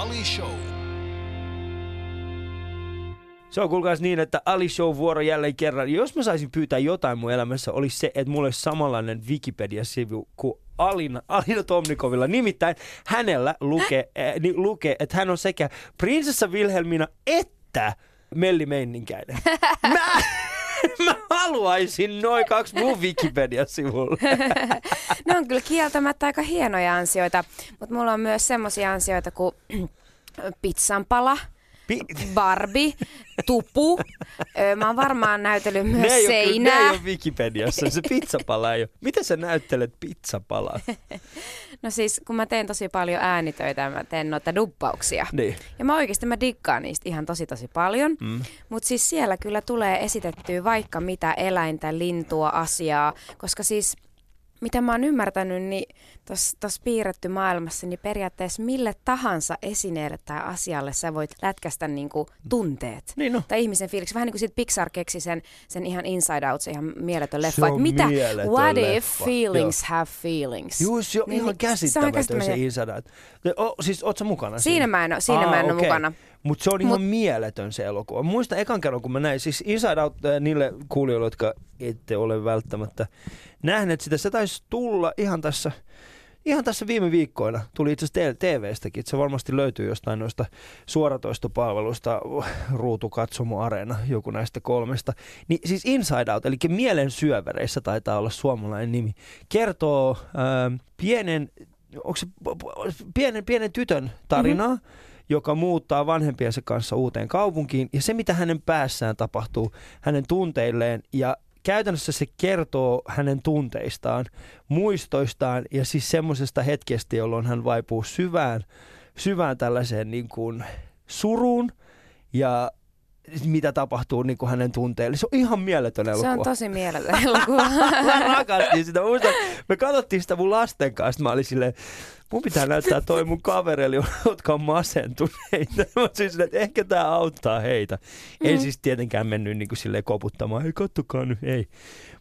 Ali Show. Se on kuulkaas niin, että Ali Show vuoro jälleen kerran. Jos mä saisin pyytää jotain mun elämässä, olisi se, että mulla olisi samanlainen Wikipedia-sivu kuin Alina, Alina Tomnikovilla. Nimittäin hänellä lukee, äh, niin lukee, että hän on sekä prinsessa Wilhelmina että Melli Meininkäinen. Mä, mä haluaisin noin kaksi mun Wikipedia-sivulla. ne on kyllä kieltämättä aika hienoja ansioita, mutta mulla on myös semmoisia ansioita kuin pizzanpala, Pi- Barbie, Tupu. Mä oon varmaan näytellyt myös ne ei, ole, kyllä- ne seinää. ei ole Wikipediassa, se pizzapala ei ole. Miten sä näyttelet pizzapalaa? No siis, kun mä teen tosi paljon äänitöitä, mä teen noita duppauksia. Niin. Ja mä oikeasti mä dikkaan niistä ihan tosi tosi paljon. Mm. Mutta siis siellä kyllä tulee esitettyä vaikka mitä eläintä, lintua, asiaa. Koska siis, mitä mä oon ymmärtänyt, niin tuossa piirretty maailmassa, niin periaatteessa mille tahansa esineelle tai asialle sä voit lätkästä niinku tunteet. Niin no. Tai ihmisen fiiliksi. Vähän niin kuin sit Pixar keksi sen, sen ihan Inside Out, se ihan mieletön leffa. Se mitä, mieletön what if leffa. feelings have feelings? Juu, se on Niin, ihan niin, se on käsittämätön se käsittämätön. Inside O, siis oot sä mukana Siinä mä en oo, siinä mä en oo mukana. Mutta se on ihan Mut- mieletön se elokuva. Muistan ekan kerran, kun mä näin, siis Inside Out äh, niille kuulijoille, jotka ette ole välttämättä nähneet sitä, se taisi tulla ihan tässä, ihan tässä viime viikkoina. Tuli itse asiassa TV-stäkin, se varmasti löytyy jostain noista suoratoistopalveluista, ruutukatsomo Areena, joku näistä kolmesta. Niin siis Inside Out, eli mielen syövereissä taitaa olla suomalainen nimi, kertoo äh, pienen, onko se pienen, pienen tytön tarinaa, mm-hmm joka muuttaa vanhempiensa kanssa uuteen kaupunkiin. Ja se, mitä hänen päässään tapahtuu, hänen tunteilleen ja käytännössä se kertoo hänen tunteistaan, muistoistaan ja siis semmoisesta hetkestä, jolloin hän vaipuu syvään, syvään tällaiseen niin kuin suruun ja mitä tapahtuu niin kuin hänen tunteille. Se on ihan mieletön elokuva. Se on tosi mieletön elokuva. Mä rakastin sitä. Mä muistan, me katsottiin sitä mun lasten kanssa. Mä olin silleen, mun pitää näyttää toi mun kavereille, jotka on masentuneita. Mä silleen, että ehkä tää auttaa heitä. Mm. Ei siis tietenkään mennyt niin kuin silleen koputtamaan, ei kattokaa nyt, ei.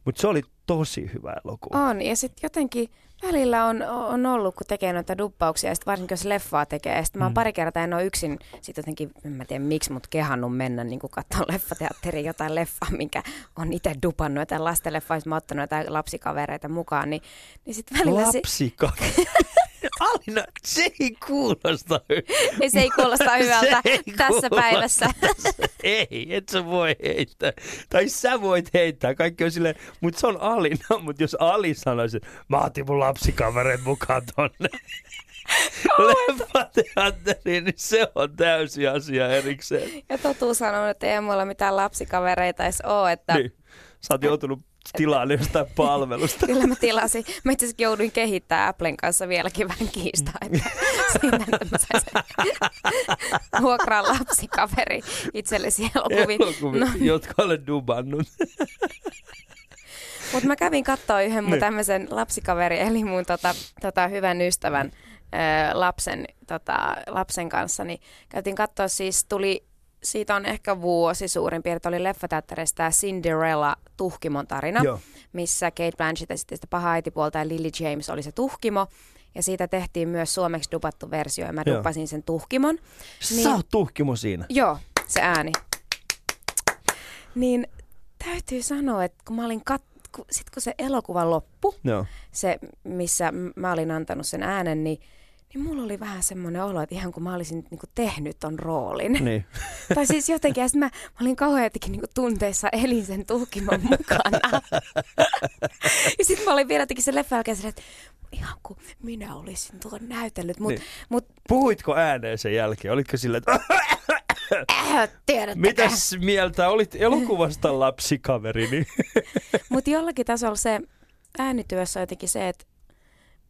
Mutta se oli tosi hyvä elokuva. On, ja sitten jotenkin välillä on, on ollut, kun tekee noita duppauksia, ja sit varsinkin jos leffaa tekee, ja sitten mä oon Mm. pari kertaa en ole yksin, sit jotenkin, en mä tiedä miksi, mutta kehannut mennä niin katsomaan leffateatteriin jotain leffaa, minkä on itse dupannut, jotain lastenleffaa, jos mä oon ottanut jotain lapsikavereita mukaan, niin, niin sitten välillä se, Lapsika. Alina, se ei kuulosta hyvältä. se ei kuulosta hyvältä ei tässä kuulosta. päivässä. Ei, et sä voi heittää. Tai sä voit heittää. Kaikki on silleen, mutta se on Alina. Mutta jos Ali sanoisi, että mä otin mun lapsikavereet mukaan tonne leffateatteriin, niin se on täysi asia erikseen. Ja totuus on, että ei mulla mitään lapsikavereita edes ole, että Niin. Sä oot joutunut tilaamaan jostain palvelusta. Kyllä mä tilasin. Mä itse asiassa jouduin kehittämään Applen kanssa vieläkin vähän kiistaa, että siinä että mä saisin vuokraa lapsikaveri itsellesi elokuviin. Elokuvia, No, jotka olen dubannut. mutta mä kävin katsoa yhden mun Niin. tämmöisen lapsikaveri, eli mun tota, tota, hyvän ystävän ö, lapsen, tota, lapsen kanssa, niin käytiin katsoa siis, tuli siitä on ehkä vuosi suurin piirtein, oli leffateatterissa tämä Cinderella tuhkimon tarina. Joo. missä Kate Blanchett esitti sitä pahaa äitipuolta ja Lily James oli se tuhkimo. Ja siitä tehtiin myös suomeksi dupattu versio ja mä Joo. duppasin sen tuhkimon. Sä oot tuhkimo siinä. Joo, se ääni. Niin täytyy sanoa, että kun mä olin kat- kun, sit kun se elokuva loppui, Joo. se missä mä olin antanut sen äänen, niin, niin mulla oli vähän semmoinen olo, että ihan kun mä olisin niin kuin tehnyt ton roolin. Niin. Tai siis jotenkin, ja mä, mä olin kauhean jotenkin niin tunteissa elin sen tuhkimon mukana. ja sitten mä olin vielä jotenkin sen leffan jälkeen että ihan kuin minä olisin tuon näytellyt. Mutta Niin. mut, Puhuitko ääneen sen jälkeen? Olitko silleen, että äh, mitäs mieltä olit elokuvasta lapsikaverini? Mutta jollakin tasolla se äänityössä on jotenkin se, että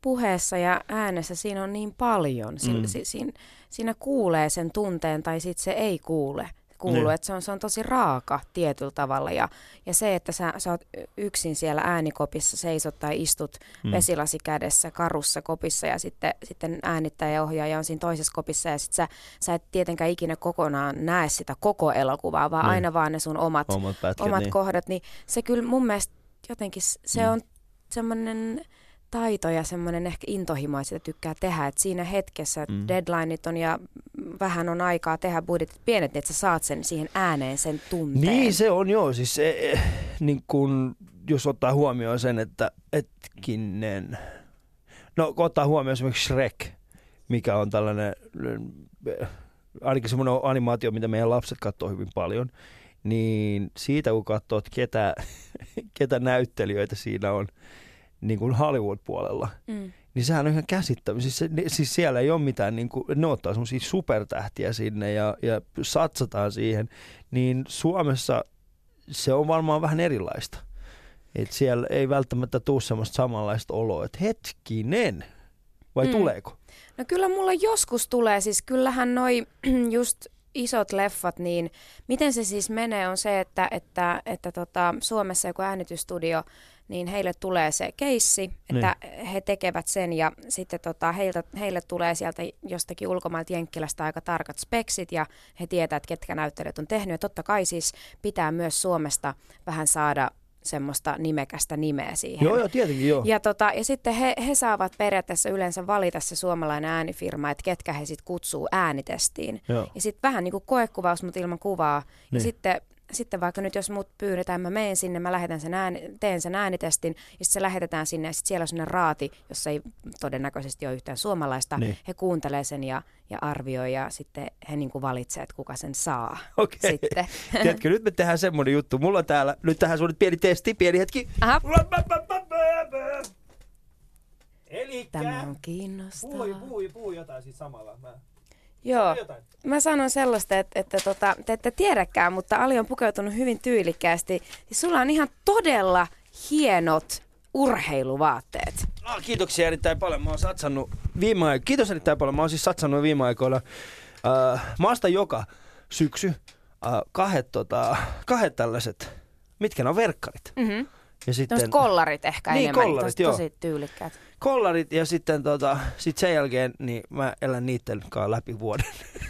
puheessa ja äänessä siinä on niin paljon. Si- Mm. si- siinä, siinä kuulee sen tunteen tai sitten se ei kuule. kuulu, Niin. että se on, se on tosi raaka tietyllä tavalla ja, ja se, että sä, sä oot yksin siellä äänikopissa seisot tai istut Mm. vesilasi kädessä karussa kopissa ja sitten, sitten äänittäjä ja ohjaaja on siinä toisessa kopissa ja sit sä, sä et tietenkään ikinä kokonaan näe sitä koko elokuvaa, vaan Niin. aina vaan ne sun omat, Omat pätkät, omat niin. kohdat, niin se kyllä mun mielestä jotenkin se Mm. on semmoinen taito ja semmoinen ehkä intohimo, että sitä tykkää tehdä. Että siinä hetkessä Mm. deadlineit on ja vähän on aikaa tehdä budjetit pienet, että sä saat sen siihen ääneen sen tunteen. Niin se on joo, siis se, eh, niin kun, jos ottaa huomioon sen, että etkinen, no kun ottaa huomioon esimerkiksi Shrek, mikä on tällainen, eh, ainakin semmoinen animaatio, mitä meidän lapset katsoo hyvin paljon, niin siitä kun katsoo, että ketä, ketä näyttelijöitä siinä on niin kuin Hollywood-puolella, Mm. niin sehän on ihan käsittämätöntä. Siis, se, siis siellä ei ole mitään, niin kuin, ne ottaa semmoisia supertähtiä sinne ja, ja satsataan siihen. Niin Suomessa se on varmaan vähän erilaista. Et siellä ei välttämättä tule semmoista samanlaista oloa, että hetkinen, vai mm. tuleeko? No kyllä mulla joskus tulee, siis kyllähän noi just isot leffat, niin miten se siis menee on se, että, että, että tota, Suomessa joku äänitystudio, niin heille tulee se keissi, että he tekevät sen ja sitten tota, heiltä, heille tulee sieltä jostakin ulkomailta Jenkkilästä aika tarkat speksit ja he tietävät, että ketkä näyttelijät on tehnyt. Ja totta kai siis pitää myös Suomesta vähän saada semmoista nimekästä nimeä siihen. Joo, joo, tietenkin joo. Ja, tota, ja sitten he, he saavat periaatteessa yleensä valita se suomalainen äänifirma, että ketkä he sitten kutsuu äänitestiin. joo. Ja sitten vähän niin kuin koekuvaus, mutta ilman kuvaa. Niin. Ja Niin. sitten, sitten vaikka nyt jos mut pyydetään, mä menen sinne, mä lähetän sen ääni, teen sen äänitestin, ja sitten se lähetetään sinne, ja sitten siellä on sellainen raati, jossa ei todennäköisesti ole yhtään suomalaista. Niin. He kuuntelee sen ja, ja arvioi, ja sitten he niin kuin valitsee, että kuka sen saa Okei. sitten. Tiedätkö, nyt me tehdään semmoinen juttu. Mulla on täällä, nyt tähän sun pieni testi, pieni hetki. Aha, Elikkä, tämä on kiinnostavaa. puhui, puhui jotain siis samalla. Mä... Joo. Mä sanon sellaista, että, että tota, te ette tiedäkään, mutta Ali on pukeutunut hyvin tyylikkäästi. Siis sulla on ihan todella hienot urheiluvaatteet. Ah, kiitoksia erittäin paljon. Mä oon satsannut viime aikoina, kiitos erittäin paljon. Mä oon siis satsannut viime aikoina äh, maasta joka syksy äh, kahdet, tota, kahdet tällaiset, mitkä ne on verkkarit. Mm-hmm. Ja sitten Tämmöiset kollarit ehkä Niin, enemmän. kollarit, joo. tosi tyylikkäät. kollarit ja sitten tota, sit sen jälkeen niin mä elän niitten kanssa läpi vuoden.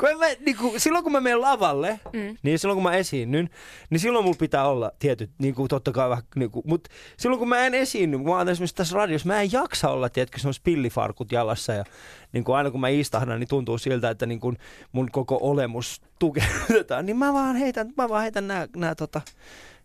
kun mä, niin kun, silloin kun mä menen lavalle, Mm. niin silloin kun mä esiinnyn, niin silloin mulla pitää olla tietyt, niin kuin totta kai vähän, niin kuin, mutta silloin kun mä en esiinny, kun mä oon esimerkiksi tässä radiossa, mä en jaksa olla, tiedätkö, se on spillifarkut jalassa ja niin kuin aina kun mä istahdan, niin tuntuu siltä, että niin kuin mun koko olemus tukeutetaan, niin mä vaan heitän, mä vaan heitän nää, nää tota,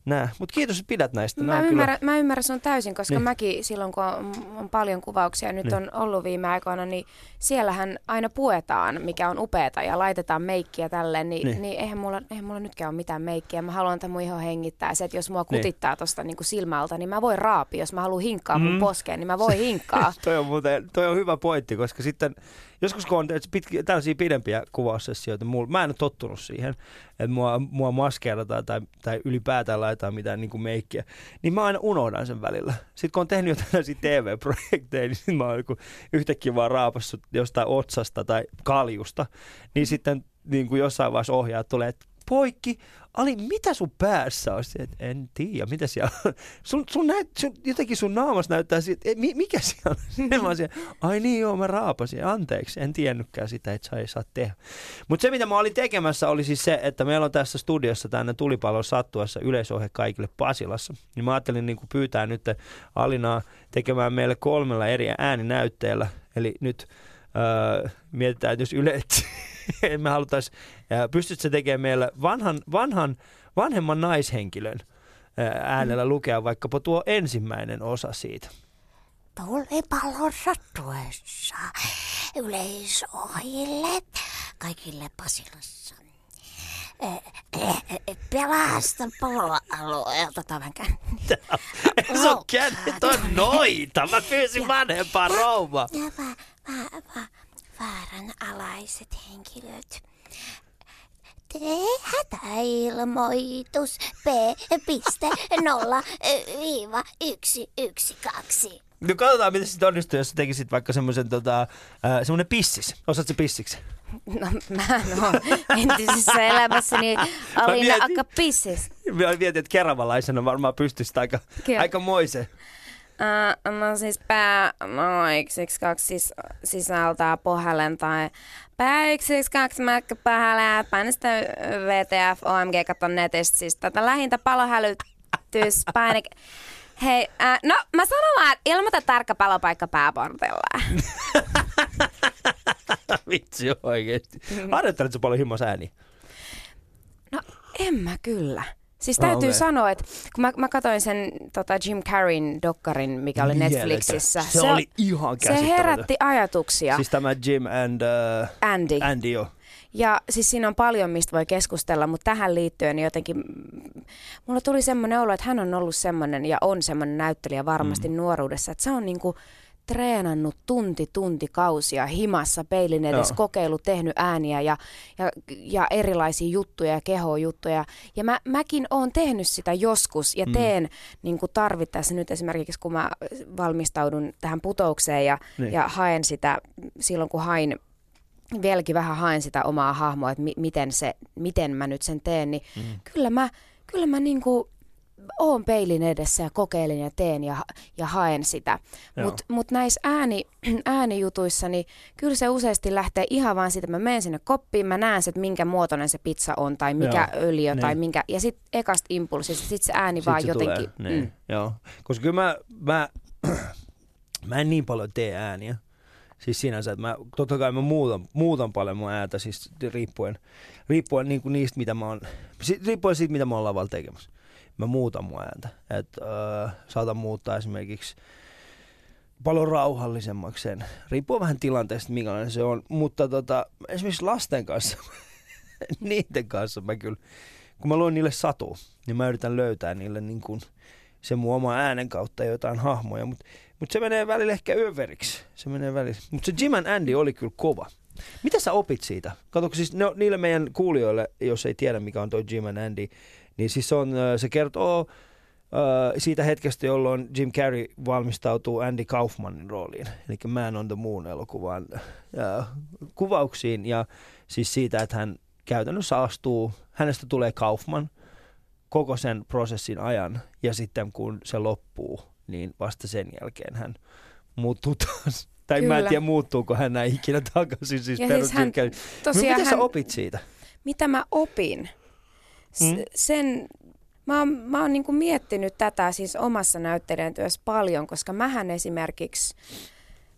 nää. Mut kiitos, että pidät näistä. Mä on ymmärrän, mä ymmärrän sun täysin, koska Niin. mäkin silloin kun on, on paljon kuvauksia nyt Niin. on ollut viime aikoina, niin siellähän aina puetaan, mikä on upeeta ja laitetaan meikkiä tälleen, niin, Niin. niin. niin eihän, mulla, eihän mulla nytkään ole mitään meikkiä. Mä haluan, että mun iho hengittää. Se, että jos mua Niin. kutittaa tosta niin kuin silmältä, niin mä voin raapia. Jos mä haluan hinkkaa mun Mm. poskeen, niin mä voin hinkkaa. toi, on muuten, toi on hyvä pointti, koska sitten joskus kun on pitki, tällaisia pidempiä kuvaussessioita, mulla, mä en ole tottunut siihen, että mua, mua maskeerataan tai, tai ylipäätään laitetaan mitään niin kuin meikkiä, niin mä aina unohdan sen välillä. Sitten kun on tehnyt jotain tällaisia TV-projekteja, niin sitten mä oon joku yhtäkkiä vaan raapassut jostain otsasta tai kaljusta, niin sitten niin kuin jossain vaiheessa ohjaajat tulee, että poikki, Ali, mitä sun päässä on? Sitten, en tiedä, mitä siellä on. Sun, sun näyt, sun, jotenkin sun naamas näyttää siltä, että mi, mikä siellä on? Mä siellä, ai niin joo, mä raapasin, anteeksi, en tiennytkään sitä, että sä ei saa tehdä. Mutta se, mitä mä olin tekemässä, oli siis se, että meillä on tässä studiossa tänne tulipallon sattuessa yleisohje kaikille Pasilassa. Niin mä ajattelin niin pyytää nyt Alinaa tekemään meille kolmella eri ääninäytteellä. Eli nyt öö, mietitään, että jos Yle, me halutais, ää, pystytkö sä tekemään meille vanhan, vanhan, vanhemman naishenkilön ää, äänellä lukea vaikkapa tuo ensimmäinen osa siitä. Tulipallon sattuessa yleisohjille kaikille Pasilassa. Eh, Pelasta paloalueelta tämän se on kädet on noita. Mä pyysin vanhempaa rouvaa. Vaaranalaiset henkilöt. Hätäilmoitus P.0-112. No katsotaan, miten se onnistuu, jos sä tekisit vaikka semmoisen tota, ää, semmoinen pissis. Osaatko pissiksi? No mä en ole entisessä elämässäni olin aika pissis. Mä mietin, että keravalaisena varmaan pystyisit aika, aika moiseen. No siis pää, no yksi kaksi siis, sisältää pohjalen tai pää yksi kaksi märkkä päälle, paina sitä VTF, OMG, katso netistä, siis tätä lähintä palohälytys, paine... Hei, äh, no mä sanon vaan, että ilmoita tarkka palopaikka pääportilla. Vitsi oikeesti. Harjoitteletko paljon himmas ääni? No en mä kyllä. Siis Ah, täytyy okei. sanoa, että kun mä, mä katsoin sen tota Jim Carreyn dokkarin, mikä oli Mieletön. Netflixissä. Se, oli ihan se herätti ajatuksia, Siis tämä Jim and uh, Andy. Andy jo. Ja siis siinä on paljon, mistä voi keskustella, mutta tähän liittyen niin jotenkin mulla tuli semmoinen olo, että hän on ollut semmoinen ja on semmoinen näyttelijä varmasti mm. nuoruudessa, että se on niinku treenannut tunti tunti kausia himassa peilin edes, Joo. kokeilu, tehnyt ääniä ja, ja, ja erilaisia juttuja ja kehojuttuja. Ja mä, mäkin oon tehnyt sitä joskus ja Mm. teen niin kuin tarvittaessa nyt esimerkiksi, kun mä valmistaudun tähän putoukseen ja, Niin. ja haen sitä silloin, kun hain vieläkin vähän haen sitä omaa hahmoa, että mi- miten, se, miten mä nyt sen teen, niin Mm. kyllä mä, kyllä mä niinku oon peilin edessä ja kokeilin ja teen ja, ja haen sitä. Mutta mut näissä ääni, äänijutuissa, niin kyllä se useasti lähtee ihan vaan siitä, että mä menen sinne koppiin, mä näen että minkä muotoinen se pizza on tai mikä Joo, öljy tai niin. minkä, ja sitten ekasta impulsista, sitten se ääni Sit vaan se jotenkin. Tulee. Niin, mm. joo. Koska kyllä mä, mä, mä en niin paljon tee ääniä. Siis sinänsä, että mä, totta kai mä muutan, muutan paljon mun ääntä, siis riippuen, riippuen niin kuin niistä, mitä mä oon, riippuen siitä, mitä mä oon lavalla tekemässä. Mä muutan mun ääntä. Et, öö, saatan muuttaa esimerkiksi paljon rauhallisemmaksi sen. Riippuu vähän tilanteesta, minkälainen se on. Mutta tota, esimerkiksi lasten kanssa, niiden kanssa mä kyllä, kun mä luen niille satu, niin mä yritän löytää niille niin kuin sen mun oman äänen kautta jotain hahmoja. Mutta mut se menee välillä ehkä överiksi. Se menee välillä. Mutta se Jim and Andy oli kyllä kova. Mitä sä opit siitä? Katsokko siis ne, niille meidän kuulijoille, jos ei tiedä mikä on toi Jim and Andy, niin siis se, on, ö, se kertoo ö, siitä hetkestä, jolloin Jim Carrey valmistautuu Andy Kaufmanin rooliin, eli Man on the Moon elokuvan ö, kuvauksiin ja siis siitä, että hän käytännössä astuu, hänestä tulee Kaufman koko sen prosessin ajan ja sitten kun se loppuu, niin vasta sen jälkeen hän muuttuu taas. Tai mä en Kyllä. tiedä muuttuuko hän näin ikinä takaisin. Siis Ja siis hän. Tosiaan Mitä hän, sä opit siitä? mitä mä opin? Mm. Sen, mä oon, mä oon niinku miettinyt tätä siis omassa näyttelijän työssä paljon, koska mähän esimerkiksi,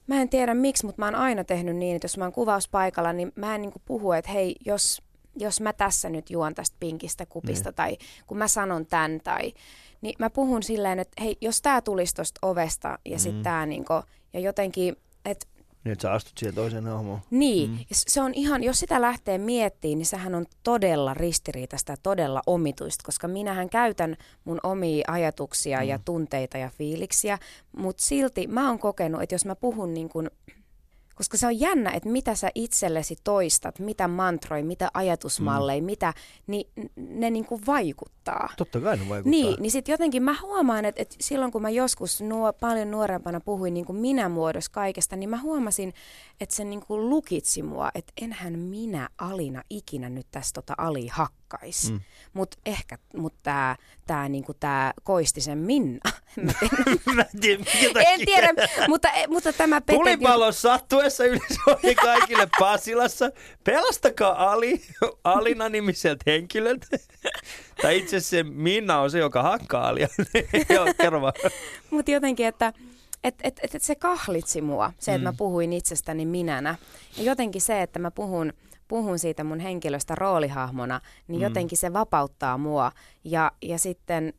mä en tiedä miksi, mutta mä oon aina tehnyt niin, että jos mä oon kuvauspaikalla, niin mä en niinku puhu, että hei, jos, jos mä tässä nyt juon tästä pinkistä kupista Niin. tai kun mä sanon tämän tai, niin mä puhun silleen, että hei, jos tää tulisi tosta ovesta ja Mm. tää niinku, ja jotenkin, että Niin, että sä astut siihen toiseen hahmoon. niin, Mm. mm. se on ihan, jos sitä lähtee miettimään, niin sehän on todella ristiriitaista ja todella omituista, koska minähän käytän mun omia ajatuksia mm. ja tunteita ja fiiliksiä, mutta silti mä oon kokenut, että jos mä puhun niin kuin, koska se on jännä, että mitä sä itsellesi toistat, mitä mantroi, mitä ajatusmalleja, mm. mitä, niin ne niin kuin vaikuttaa. Totta kai ne vaikuttaa. Niin, niin sitten jotenkin mä huomaan, että, että silloin kun mä joskus nuo, paljon nuorempana puhuin niin kuin minä muodossa kaikesta, niin mä huomasin, että se niin kuin lukitsi mua, että enhän minä Alina ikinä nyt tästä tota Ali hakkais. Mm. Mutta ehkä mut tämä tää, niinku tää Koistisen Minna, Mä tiedän- Mä en tiedä, en tiedä, mutta, mutta tämä Pete... Tulipallon sattuessa yleisöi kaikille Pasilassa. Pelastakaa Ali, Alina nimiseltä henkilöltä. tai itse asiassa se Minna on se, joka hakkaa Alia. Joo, kerro vaan. Mutta jotenkin, että et, et, et, et se kahlitsi mua, se, että Mm. mä puhuin itsestäni minänä. Ja jotenkin se, että mä puhun, puhun siitä mun henkilöstä roolihahmona, niin Mm. jotenkin se vapauttaa mua. Ja, ja sitten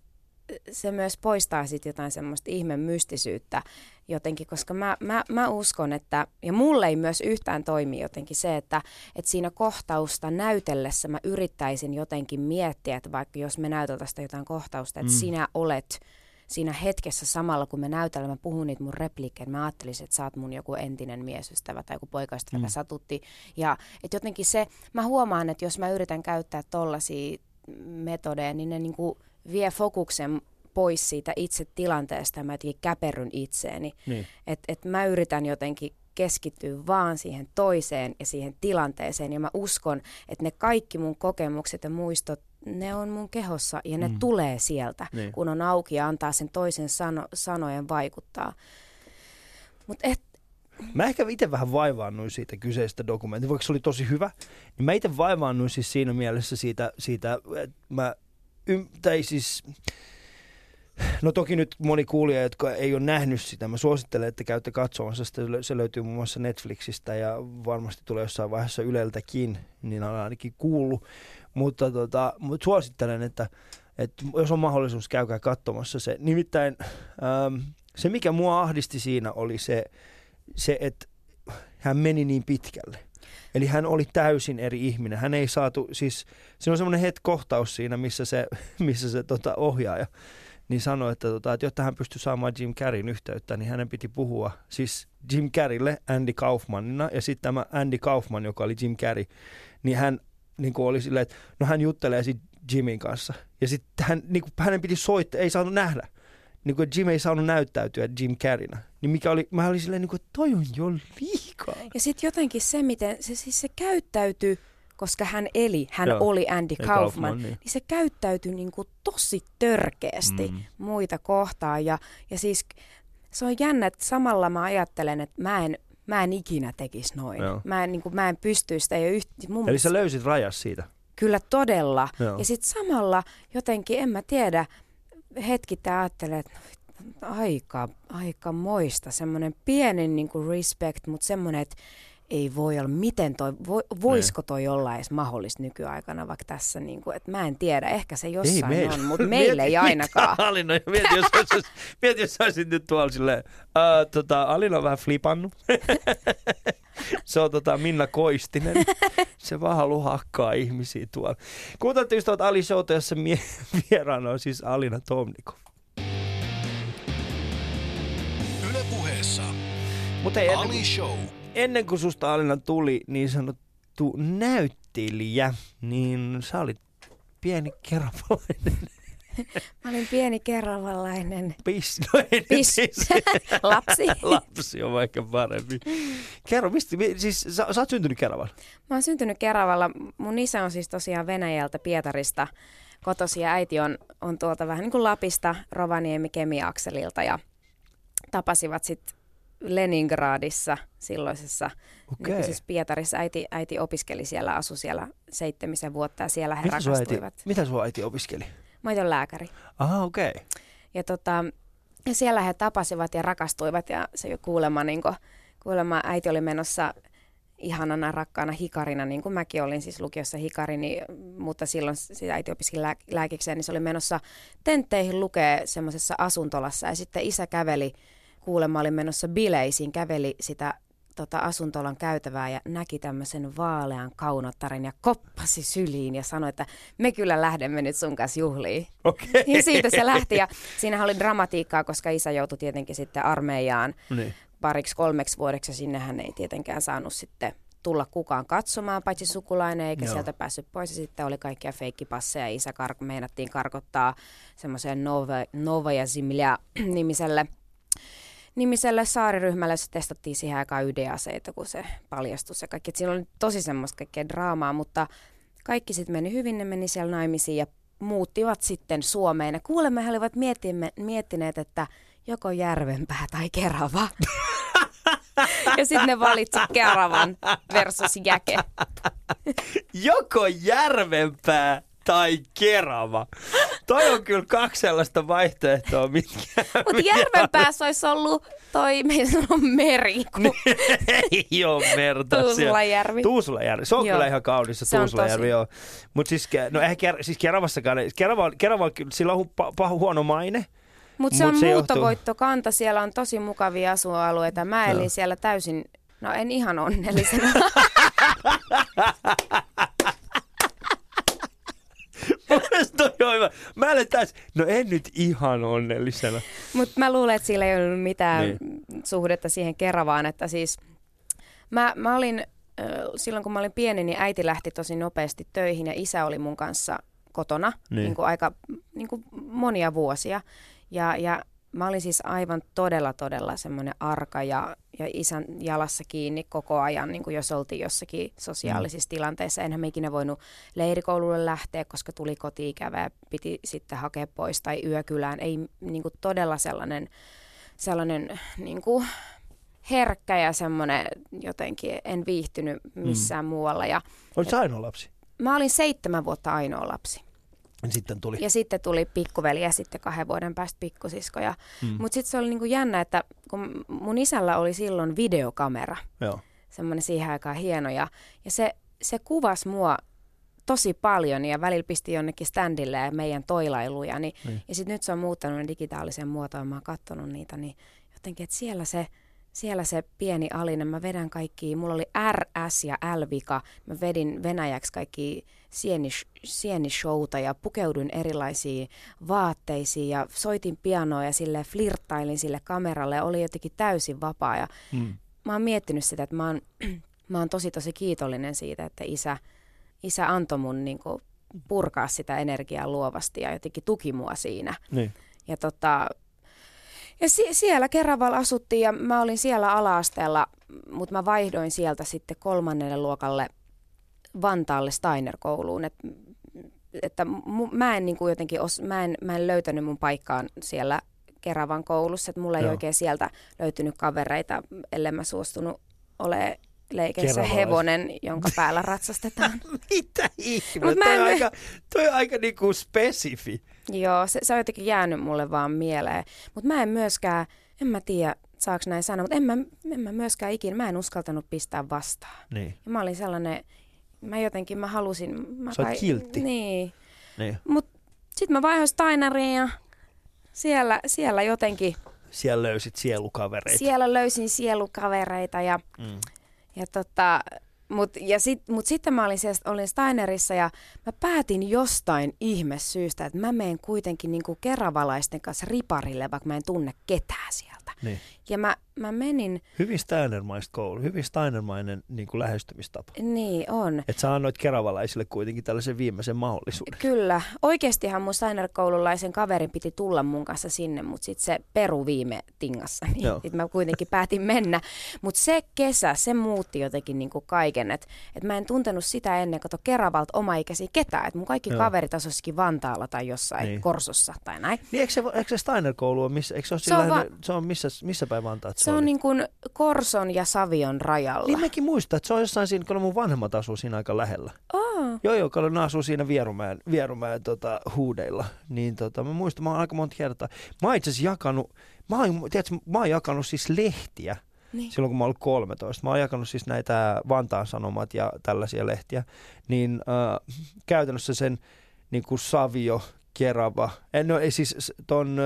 se myös poistaa sit jotain semmoista ihme mystisyyttä jotenkin, koska mä, mä, mä uskon, että, ja mulle ei myös yhtään toimi jotenkin se, että, että siinä kohtausta näytellessä mä yrittäisin jotenkin miettiä, että vaikka jos me näyteltäisiin sitä jotain kohtausta, että mm. sinä olet siinä hetkessä samalla, kun me näytellään, mä puhun niitä mun repliikkejä, mä ajattelisin, että sä oot mun joku entinen miesystävä tai joku poikaystävä, Mm. satutti. Ja että jotenkin se, mä huomaan, että jos mä yritän käyttää tollaisia metodeja, niin ne niinku vie fokuksen pois siitä itse tilanteesta ja mä jotenkin käperryn itseeni. Niin. Että et mä yritän jotenkin keskittyä vaan siihen toiseen ja siihen tilanteeseen. Ja mä uskon, että ne kaikki mun kokemukset ja muistot, ne on mun kehossa ja ne Mm. tulee sieltä, Niin. kun on auki ja antaa sen toisen sano, sanojen vaikuttaa. Mutta et, Mä ehkä itse vähän vaivaannuin siitä kyseisestä dokumentista, vaikka se oli tosi hyvä. Niin mä itse vaivaannuin siis siinä mielessä siitä, siitä että mä, ym, tai siis No toki nyt moni kuulija, jotka ei ole nähnyt sitä, mä suosittelen, että käytte katsomassa sitä. Se löytyy muun muassa Netflixistä ja varmasti tulee jossain vaiheessa Yleltäkin, niin on ainakin kuullut. Mutta, tota, mutta suosittelen, että, että jos on mahdollisuus, käykää katsomassa se. Nimittäin ähm, se, mikä mua ahdisti siinä, oli se, se että hän meni niin pitkälle. Eli hän oli täysin eri ihminen. Hän ei saatu, siis siinä on semmoinen het kohtaus siinä, missä se, missä se tota, ohjaaja niin sanoi, että, tota, että jotta hän pystyi saamaan Jim Carreyn yhteyttä, niin hänen piti puhua siis Jim Carreylle Andy Kaufmanina ja sitten tämä Andy Kaufman, joka oli Jim Carrey, niin hän niin kuin oli silleen, että no hän juttelee sitten Jimin kanssa. Ja sitten hän, niin kuin, hänen piti soittaa, ei saanut nähdä. Niin kuin, Jim ei saanut näyttäytyä Jim Carreyna. Niin mikä oli, mä olin silleen, niin kuin, toi on jo liikaa. Ja sitten jotenkin se, miten se, siis se käyttäytyi, koska hän eli, hän Joo. oli Andy Kaufman, Kaufman, niin. niin. se käyttäytyi niin kuin tosi törkeästi Mm. muita kohtaan. Ja, ja siis se on jännä, että samalla mä ajattelen, että mä en, mä en ikinä tekisi noin. Joo. Mä en, niin kuin, mä en pysty sitä ei yhtä. Mun Eli mielestä- sä löysit rajas siitä. Kyllä todella. Joo. Ja sitten samalla jotenkin, en mä tiedä, hetki ajattelee, että no, aika, aika moista, semmoinen pienen niin kuin respect, mutta semmoinen, että ei voi olla, miten toi, vo, voisiko toi olla edes mahdollista nykyaikana, vaikka tässä, niin kuin, että mä en tiedä, ehkä se jossain meillä. on, mutta meillä ei ainakaan. mitä Alina, mieti, jos, olisit, mieti, jos olisit nyt tuolla silleen, ää, tota, Alina on vähän flipannut. se on tota Minna Koistinen. Se vaan haluaa hakkaa ihmisiä tuolla. Kuuntelette ystävät Ali Showta, jossa mie- vieraana on siis Alina Tomniko. Yle puheessa hei, ennen, Ali Show. Ennen kuin susta Alina tuli niin sanottu näyttelijä, niin sä olit pieni keravalainen Mä olin pieni keravalainen pis. No ei Pis. siis. lapsi. Lapsi on vaikka parempi. Kerro, mistä, mi- siis sä, sä oot syntynyt Keravalla? Mä oon syntynyt Keravalla. Mun isä on siis tosiaan Venäjältä Pietarista kotosi ja äiti on, on tuolta vähän niin kuin Lapista Rovaniemi Kemiakselilta ja tapasivat sitten Leningradissa silloisessa Okei. nykyisessä Pietarissa. Äiti, äiti opiskeli siellä, asui siellä seitsemisen vuotta ja siellä he Mitä sun, äiti, rakastuivat. mitä sun äiti opiskeli? Mä oon lääkäri. Aha, okei. Okay. Ja, tota, ja siellä he tapasivat ja rakastuivat ja se jo kuulemma, niin kuin, kuulemma äiti oli menossa ihanana, rakkaana hikarina, niin kuin mäkin olin siis lukiossa hikari, niin, mutta silloin sitä äiti opiskeli lää, lääkikseen, niin se oli menossa tentteihin lukee semmoisessa asuntolassa ja sitten isä käveli, kuulemma oli menossa bileisiin, käveli sitä tota, asuntolan käytävää ja näki tämmöisen vaalean kaunottarin ja koppasi syliin ja sanoi, että me kyllä lähdemme nyt sun kanssa juhliin. Okay. Ja siitä se lähti ja siinä oli dramatiikkaa, koska isä joutui tietenkin sitten armeijaan Niin. pariksi kolmeksi vuodeksi ja sinne hän ei tietenkään saanut sitten tulla kukaan katsomaan, paitsi sukulainen, eikä Joo. Sieltä päässyt pois. Ja sitten oli kaikkia feikkipasseja. Isä kar- meinattiin karkottaa semmoiseen Nova, Nova ja Zimlia nimiselle, nimiselle saariryhmälle, jossa testattiin siihen aikaan ydinaseita, kun se paljastui se kaikki. Et siinä oli tosi semmoista kaikkea draamaa, mutta kaikki sitten meni hyvin, ne meni siellä naimisiin ja muuttivat sitten Suomeen. Ja kuulemme, he olivat miettimme, miettineet, että joko Järvenpää tai Kerava. ja sitten ne valitsi Keravan versus Jäke. Joko Järvenpää tai Kerava. Toi on kyllä kaksi sellaista vaihtoehtoa, mitkä... Mutta Järvenpäässä olisi ollut toi, meillä on meri, kun ei ole merta. Tuusulajärvi. Tuusulajärvi. Se on Joo. kyllä ihan kaunis se, Se on Tuusulajärvi, tosi. joo. Mutta siis, no eihän Ker- siis Keravassakaan, Kerava, Kerava, kyllä- sillä on hu- pa- paha, huono maine. Mutta se Mut on se muuttovoittokanta, siellä on tosi mukavia asualueita. Mä elin Joo. siellä täysin, no en ihan onnellisena. Mun mielestä toi on hyvä. Mä olen täys, no en nyt ihan onnellisena. Mutta mä luulen, että sillä ei ollut mitään Niin. suhdetta siihen Keravaan, että siis mä, mä olin, silloin kun mä olin pieni, niin äiti lähti tosi nopeasti töihin ja isä oli mun kanssa kotona Niin. niin. Niin aika niin kuin monia vuosia. Ja, ja mä olin siis aivan todella, todella semmoinen arka ja, ja isän jalassa kiinni koko ajan, niin kuin jos oltiin jossakin sosiaalisissa tilanteissa. Enhän me ikinä voinut leirikoululle lähteä, koska tuli kotiikävä ja piti sitten hakea pois tai yökylään. Ei niin kuin todella sellainen, sellainen niin kuin herkkä ja semmoinen jotenkin, en viihtynyt missään mm. muualla. Ja Olit ainoa lapsi? mä olin seitsemän vuotta ainoa lapsi. Sitten tuli. Ja sitten tuli pikkuveli ja sitten kahden vuoden päästä pikkusisko. Ja, Mm. Mutta sitten se oli niinku jännä, että kun mun isällä oli silloin videokamera, Joo. semmoinen siihen aikaan hieno. Ja, ja se, se kuvasi mua tosi paljon ja välillä pisti jonnekin standille ja meidän toilailuja. Niin, Niin. Ja sitten nyt se on muuttanut ne digitaaliseen muotoon, mä oon katsonut niitä, niin jotenkin, että siellä se, siellä se pieni alinen, mä vedän kaikki, mulla oli RS ja L-vika, mä vedin venäjäksi kaikki sienish, sienishouta ja pukeuduin erilaisiin vaatteisiin ja soitin pianoa ja sille flirttailin sille kameralle ja oli jotenkin täysin vapaa ja Mm. mä oon miettinyt sitä, että mä oon, mä oon tosi tosi kiitollinen siitä, että isä, isä antoi mun niin kuin, purkaa sitä energiaa luovasti ja jotenkin tuki mua siinä. Niin. Ja, tota, ja si- siellä Keravalla asuttiin ja mä olin siellä ala-asteella, mutta mä vaihdoin sieltä sitten kolmannelle luokalle Vantaalle Steiner-kouluun. Et, että mu- mä en niin kuin jotenkin, os, mä, en, mä en löytänyt mun paikkaan siellä Keravan koulussa, että mulla ei Joo. oikein sieltä löytynyt kavereita, ellei mä suostunut ole leikeissä hevonen, jonka päällä ratsastetaan. Mitä ihme? Mut mä Toi, en on aika, toi on aika niinku spesifi. Joo, se, se on jotenkin jäänyt mulle vaan mieleen. Mutta mä en myöskään, en mä tiedä saaks näin sanoa, mutta en mä, en mä myöskään ikinä, mä en uskaltanut pistää vastaan. Niin. Ja mä olin sellainen, mä jotenkin, mä halusin... Mä Sä oot kiltti. Niin. niin. Mutta sitten mä vaihdoin Steineriin ja siellä, siellä jotenkin, Siellä löysit sielukavereita. siellä löysin sielukavereita ja, Mm. ja tota, mut, ja sit, mut sitten mä olin, siellä, olin Steinerissa ja mä päätin jostain ihme syystä, että mä menen kuitenkin niinku keravalaisten kanssa riparille, vaikka mä en tunne ketään sieltä. Niin. Ja mä, mä menin, Hyvin Steinermaista koulu, hyvin Steinermainen niin kuin lähestymistapa. niin on. Että sä annoit keravalaisille kuitenkin tällaisen viimeisen mahdollisuuden. Kyllä. Oikeastihan mun Steiner-koululaisen kaverin piti tulla mun kanssa sinne, mutta sitten se peru viime tingassa. Niin sit mä kuitenkin päätin mennä. Mutta se kesä, se muutti jotenkin niinku kaiken. Että et mä en tuntenut sitä ennen, kato Keravalta omaikäisiä ketään. Että mun kaikki Joo. kaverit asuisikin Vantaalla tai jossain Niin. niin. Korsossa tai näin. Niin eikö se, eikö se Steiner-koulu ole, missä, eikö se ole, Se on va- se on missä, missä päin Vantaat Se on oli? niin kuin Korson ja Savion rajalla. Niin mäkin muistan, että se on jossain siinä, kun mun vanhemmat asuu siinä aika lähellä. Oh. Joo, joo, kun ne asuu siinä Vierumäen, Vierumäen tota, huudeilla. Niin tota, mä muistan, mä oon aika monta kertaa. Mä oon itse asiassa jakanut, mä oon, tiedätkö, mä oon jakanut siis lehtiä Niin. silloin, kun mä ollut 13. Mä oon jakanut siis näitä Vantaan Sanomat ja tällaisia lehtiä. Niin äh, käytännössä sen niin kuin Savio, Kerava, eh, no ei siis ton,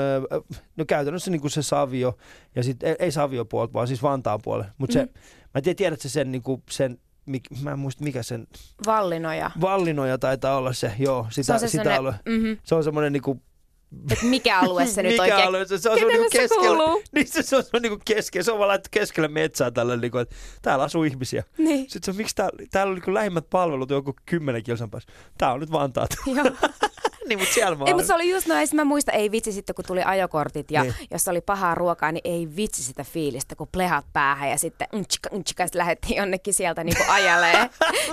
no käytännössä niin kuin se Savio, ja sitten ei, ei Savio puolta, vaan siis Vantaan puolelle. Mutta se, Mhm. mä en tiedä, tiedätkö sen, niin kuin, sen mik, mä en muista mikä sen, Vallinoja. Vallinoja taitaa olla se, joo, sitä, Se on se sitä alue. Mm-hmm. Se on semmoinen niinku, Et mikä alue se nyt mikä oikein... alue se, se on Kenelle se keskellä. kuuluu? Niin se, se on semmoinen niinku keskellä, se on vaan laittu keskelle metsää tällä niinku, että täällä asuu ihmisiä. Niin. Sitten se on, miksi täällä, täällä on niinku lähimmät palvelut joku kymmenen kilsan päässä. Tää on nyt Vantaat. Joo. niin, mutta siellä mä Ei, mutta se oli just noin, mä muistan, ei vitsi sitten kun tuli ajokortit ja Niin. jos oli pahaa ruokaa, niin ei vitsi sitä fiilistä, kun plehat päähän ja sitten unchika, unchika, sitten lähdettiin jonnekin sieltä niin kuin ajalee,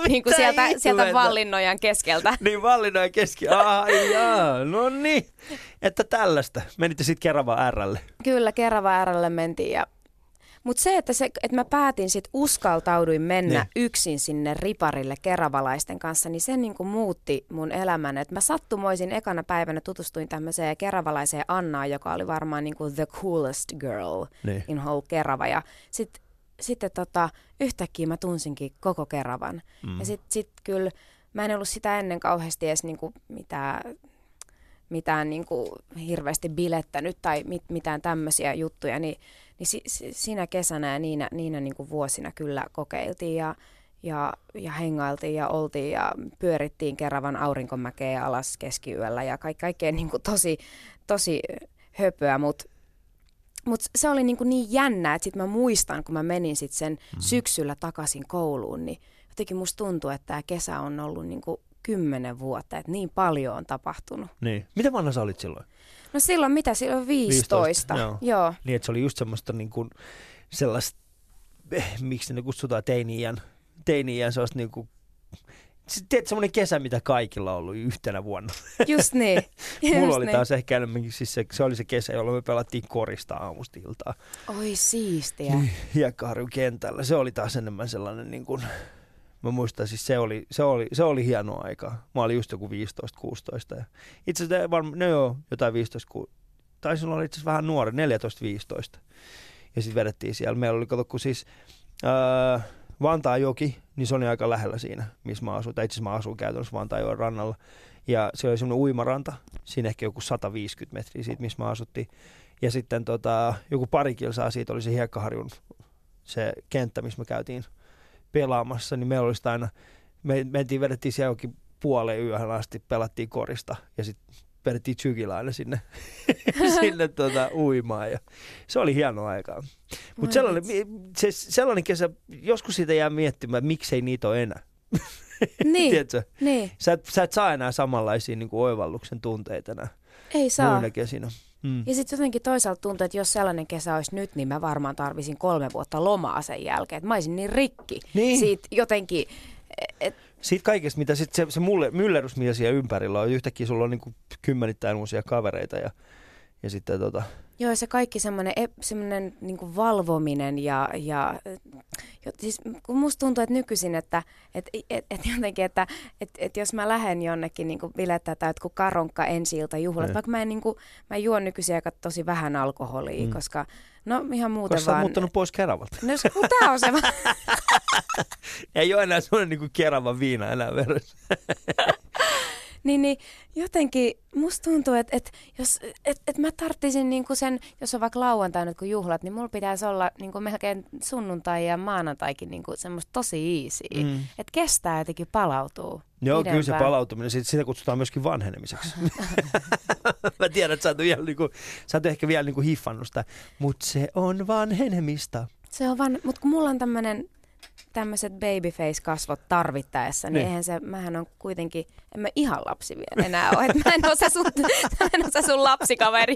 niin kuin sieltä, sieltä? Vallinnojan keskeltä. Niin Vallinoja keski. Ai jaa, no niin. Että tällaista. Menitte sitten Keravan Rlle. Kyllä, Kerava Rlle mentiin ja mutta se, että, se, että mä päätin sit uskaltauduin mennä Niin. niin. yksin sinne riparille keravalaisten kanssa, niin se niin kuin muutti mun elämän. Et mä sattumoisin ekana päivänä tutustuin tämmöiseen keravalaiseen Annaan, joka oli varmaan niin kuin the coolest girl Niin. in whole Kerava. Ja sit, sitten tota, yhtäkkiä mä tunsinkin koko Keravan. Mm. Ja sitten sit kyllä, mä en ollut sitä ennen kauheasti edes niinku mitään, mitään niinku hirveästi bilettänyt tai mit, mitään tämmöisiä juttuja, niin, niin si, si, siinä kesänä ja niinä, niinä niinku vuosina kyllä kokeiltiin ja, ja, ja hengailtiin ja oltiin ja pyörittiin Keravan aurinkomäkeä alas keskiyöllä ja ka, kaikkea niinku tosi, tosi höpöä, mutta mutta se oli niin, niin jännä, että sitten mä muistan, kun mä menin sit sen Mm. syksyllä takaisin kouluun, niin jotenkin musta tuntuu, että tämä kesä on ollut niin kuin kymmenen vuotta, että niin paljon on tapahtunut. Niin. Mitä vanha sä olit silloin? No silloin mitä? Silloin 15. 15, joo. joo. Niin, että se oli just semmoista niin kuin, sellaista, eh, miksi ne kutsutaan teini-iän, teini-iän sellaista niin kuin, tiedät, semmoinen kesä, mitä kaikilla on ollut yhtenä vuonna. Just niin. Mulla Just oli niin. taas ehkä enemmänkin, siis se, se oli se kesä, jolloin me pelattiin korista aamusta iltaan Oi siistiä. Hiekkaharjun kentällä. Se oli taas enemmän sellainen niin kuin, Mä muistan, siis se oli, se oli, se oli hieno aika. Mä olin just joku 15-16. Ja itse asiassa varmaan, no joo, jotain 15 ku, taisin olla itse asiassa vähän nuori, 14-15. Ja sitten vedettiin siellä. Meillä oli, kato, kun siis äh, Vantaajoki, niin se oli aika lähellä siinä, missä mä asuin. Tai itse asiassa mä asuin käytännössä Vantaajoen rannalla. Ja se oli semmoinen uimaranta, siinä ehkä joku 150 metriä siitä, missä mä asuttiin. Ja sitten tota, joku pari kilsaa siitä oli se Hiekkaharjun se kenttä, missä me käytiin pelaamassa, niin meillä olisi aina, me mentiin, vedettiin siellä jokin puoleen yöhön asti, pelattiin korista ja sitten vedettiin tsykillä aina sinne, sinne tota, uimaan ja se oli hieno aikaa. Mutta sellainen, se, sellainen kesä, joskus siitä jää miettimään, miksei niitä ole enää. Niin, Tiedätkö? niin. Sä et, sä et saa enää samanlaisia niin kuin oivalluksen tunteita enää Ei saa. muina kesinä. Mm. Ja sitten jotenkin toisaalta tuntuu, että jos sellainen kesä olisi nyt, niin mä varmaan tarvisin kolme vuotta lomaa sen jälkeen. Että mä olisin niin rikki Niin. siitä jotenkin, et, Siitä kaikesta, mitä sit se, se mulle, siellä ympärillä on, yhtäkkiä sulla on niin kuin kymmenittäin uusia kavereita ja, ja sitten tota, joo se kaikki semmoinen, semmoinen niin valvominen ja, ja siis kun musta tuntuu, että nykyisin, että et, et, et jotenkin, että et, et jos mä lähden jonnekin niin bilettää tai jotkut karonkka ensi ilta juhlat, Ne. vaikka mä en niin kuin, mä juon nykyisin aika tosi vähän alkoholia, Mm. mm. koska no ihan muuten koska vaan. muuttanut pois Keravalta. No kun tää on se, Ei ole enää sellainen niin kuin Keravan viina enää veressä. Niin, niin jotenkin musta tuntuu, että, että jos et, et mä tarttisin niinku sen, jos on vaikka lauantaina kun juhlat, niin mulla pitäisi olla niinku melkein sunnuntai ja maanantaikin niinku semmoista tosi easy. Mm. Että kestää jotenkin palautuu. Joo, kyllä se pidempään. palautuminen, sit- sitä kutsutaan myöskin vanhenemiseksi. Mä tiedän, että sä et, ole vielä, niinku, sä et ole ehkä vielä niinku hiffannut sitä, mutta se on vanhenemista. Se on vaan, mutta kun mulla on tämmönen tämmöiset babyface-kasvot tarvittaessa, niin Niin. eihän se, mähän on kuitenkin, en mä ihan lapsi vielä enää ole, että mä en ole se sun, en ole se sun lapsikaveri.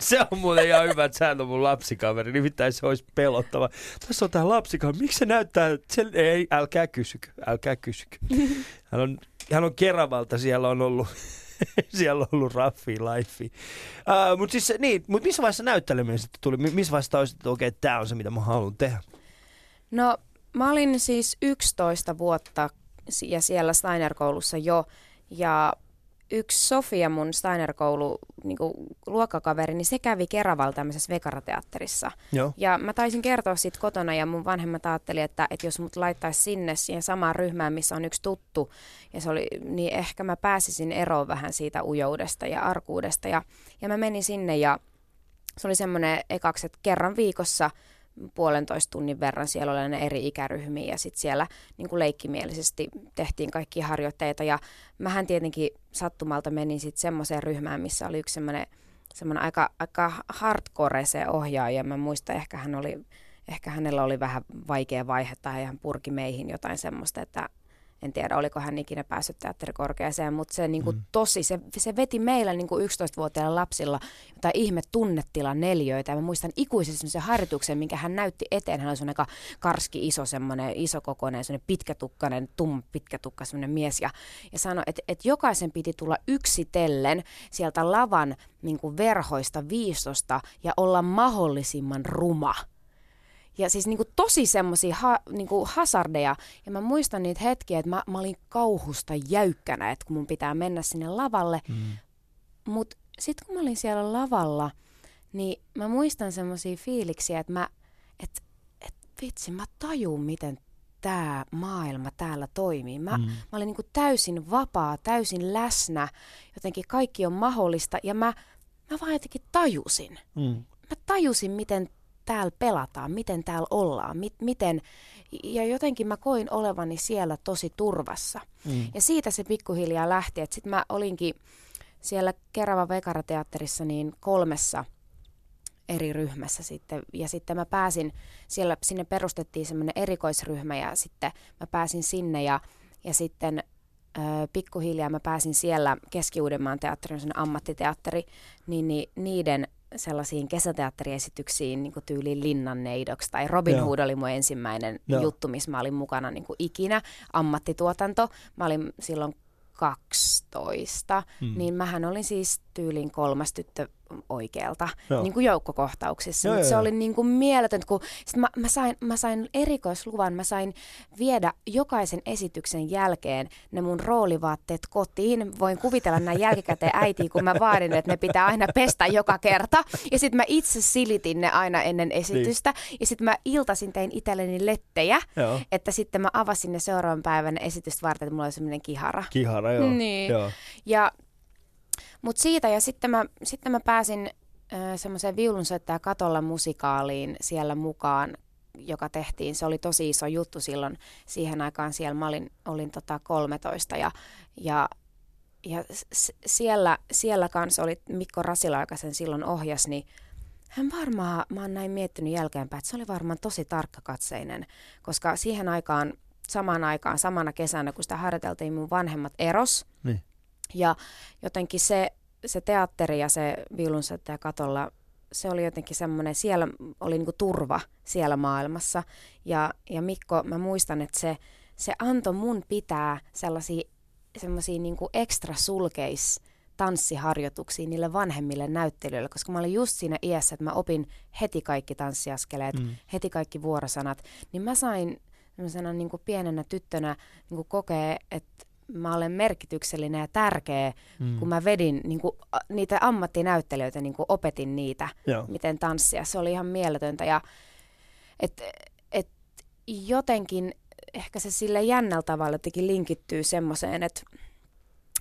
Se on muuten ihan hyvä, että sä et ole mun lapsikaveri, nimittäin se olisi pelottava. Tässä on tää lapsikaveri, miksi se näyttää, se, ei, älkää kysykö, älkää kysykö. Hän on, hän on Keravalta, siellä on ollut, siellä on ollut raffi life. Uh, mutta siis niin, mut missä vaiheessa näytteleminen sitten tuli? Mi- Missä vaiheessa taisi, että okei, okay, tämä on se, mitä mä haluan tehdä? No mä olin siis 11 vuotta ja siellä Steiner-koulussa jo ja yksi Sofia, mun Steiner-koulu niin luokkakaveri, niin se kävi Keravalla tämmöisessä vekarateatterissa. Joo. Ja mä taisin kertoa siitä kotona ja mun vanhemmat ajatteli, että, että jos mut laittaisi sinne siihen samaan ryhmään, missä on yksi tuttu, ja se oli, niin ehkä mä pääsisin eroon vähän siitä ujoudesta ja arkuudesta. Ja, ja mä menin sinne ja se oli semmoinen ekaksi, että kerran viikossa puolentoista tunnin verran siellä oli ne eri ikäryhmiä ja sitten siellä niin kuin leikkimielisesti tehtiin kaikkia harjoitteita ja mähän tietenkin sattumalta menin sitten semmoiseen ryhmään, missä oli yksi semmoinen semmoinen aika, aika hardcore se ohjaaja. Mä muistan, ehkä, hän oli, ehkä hänellä oli vähän vaikea vaihe tai hän purki meihin jotain semmoista, että en tiedä, oliko hän ikinä päässyt teatterikorkeaseen, mutta se niin kuin Mm. tosi, se, se veti meillä niin kuin 11-vuotiailla lapsilla jotain ihme tunnetilan neljöitä. Ja mä muistan ikuisesti semmoisen harjoituksen, minkä hän näytti eteen. Hän oli aika karski, iso, semmoinen isokokoinen, semmoinen pitkätukkainen, tumma pitkätukka, semmoinen mies. Ja, ja sanoi, että, että jokaisen piti tulla yksitellen sieltä lavan niin kuin verhoista viistosta ja olla mahdollisimman ruma. Ja siis niinku tosi semmoisia ha, niinku hasardeja. Ja mä muistan niitä hetkiä, että mä, mä olin kauhusta jäykkänä, että kun mun pitää mennä sinne lavalle. Mm. Mutta sitten kun mä olin siellä lavalla, niin mä muistan semmoisia fiiliksiä, että mä, et, et vitsi, mä tajun, miten tämä maailma täällä toimii. Mä, Mm. mä olin niinku täysin vapaa, täysin läsnä, jotenkin kaikki on mahdollista ja mä, mä vaan jotenkin tajusin Mm. mä tajusin, miten täällä pelataan, miten täällä ollaan, mit, miten, ja jotenkin mä koin olevani siellä tosi turvassa. Mm. Ja siitä se pikkuhiljaa lähti, että sitten mä olinkin siellä Kerava Vekarateatterissa niin kolmessa eri ryhmässä sitten, ja sitten mä pääsin, siellä sinne perustettiin semmoinen erikoisryhmä, ja sitten mä pääsin sinne, ja, ja sitten ö, pikkuhiljaa mä pääsin siellä Keski-Uudenmaan teatterin, semmoinen ammattiteatteri, niin, niin niiden sellaisiin kesäteatteriesityksiin niin kuin tyyliin Linnanneidoksi tai Robin Joo. Hood oli mun ensimmäinen Joo. juttu, missä mä olin mukana niin kuin ikinä, ammattituotanto. Mä olin silloin 12, Mm. niin mähän olin siis tyylin kolmas tyttö oikealta, Joo. niin kuin joukkokohtauksissa. Joo, joo, se oli niin kuin mieletön, kun sit mä, mä, sain, mä sain erikoisluvan, mä sain viedä jokaisen esityksen jälkeen ne mun roolivaatteet kotiin. Voin kuvitella näin jälkikäteen äitiä, kun mä vaadin, että ne pitää aina pestä joka kerta. Ja sitten mä itse silitin ne aina ennen esitystä. Ja sitten mä iltasin tein itselleni lettejä, Joo. että sitten mä avasin ne seuraavan päivän esitystä varten, että mulla oli semmoinen kihara. Kihara, joo. Niin. joo. Ja, mut siitä ja sitten mä, sitten mä pääsin semmoiseen viulunsoittaja katolla musikaaliin siellä mukaan, joka tehtiin. Se oli tosi iso juttu silloin siihen aikaan siellä. Mä olin, olin tota 13 ja, ja, ja s- siellä, siellä kanssa oli Mikko Rasila, joka sen silloin ohjasi, niin hän varmaan, mä oon näin miettinyt jälkeenpäin, että se oli varmaan tosi tarkkakatseinen, koska siihen aikaan, samaan aikaan, samana kesänä, kun sitä harjoiteltiin, mun vanhemmat eros. Niin. Ja jotenkin se, se teatteri ja se viulunsoittaja katolla, se oli jotenkin semmoinen, siellä oli niinku turva siellä maailmassa. Ja, ja Mikko, mä muistan, että se, se antoi mun pitää sellaisia semmoisia niinku ekstra sulkeis tanssiharjoituksia niille vanhemmille näyttelijöille, koska mä olin just siinä iässä, että mä opin heti kaikki tanssiaskeleet, Mm. heti kaikki vuorosanat, niin mä sain semmoisena niin pienenä tyttönä niin kokea, että mä olen merkityksellinen ja tärkeä, Mm. kun mä vedin niin kuin, niitä ammattinäyttelijöitä, niin kuin opetin niitä, Joo. miten tanssia. Se oli ihan mieletöntä ja et, et jotenkin ehkä se sille jännällä tavalla jotenkin linkittyy semmoiseen, että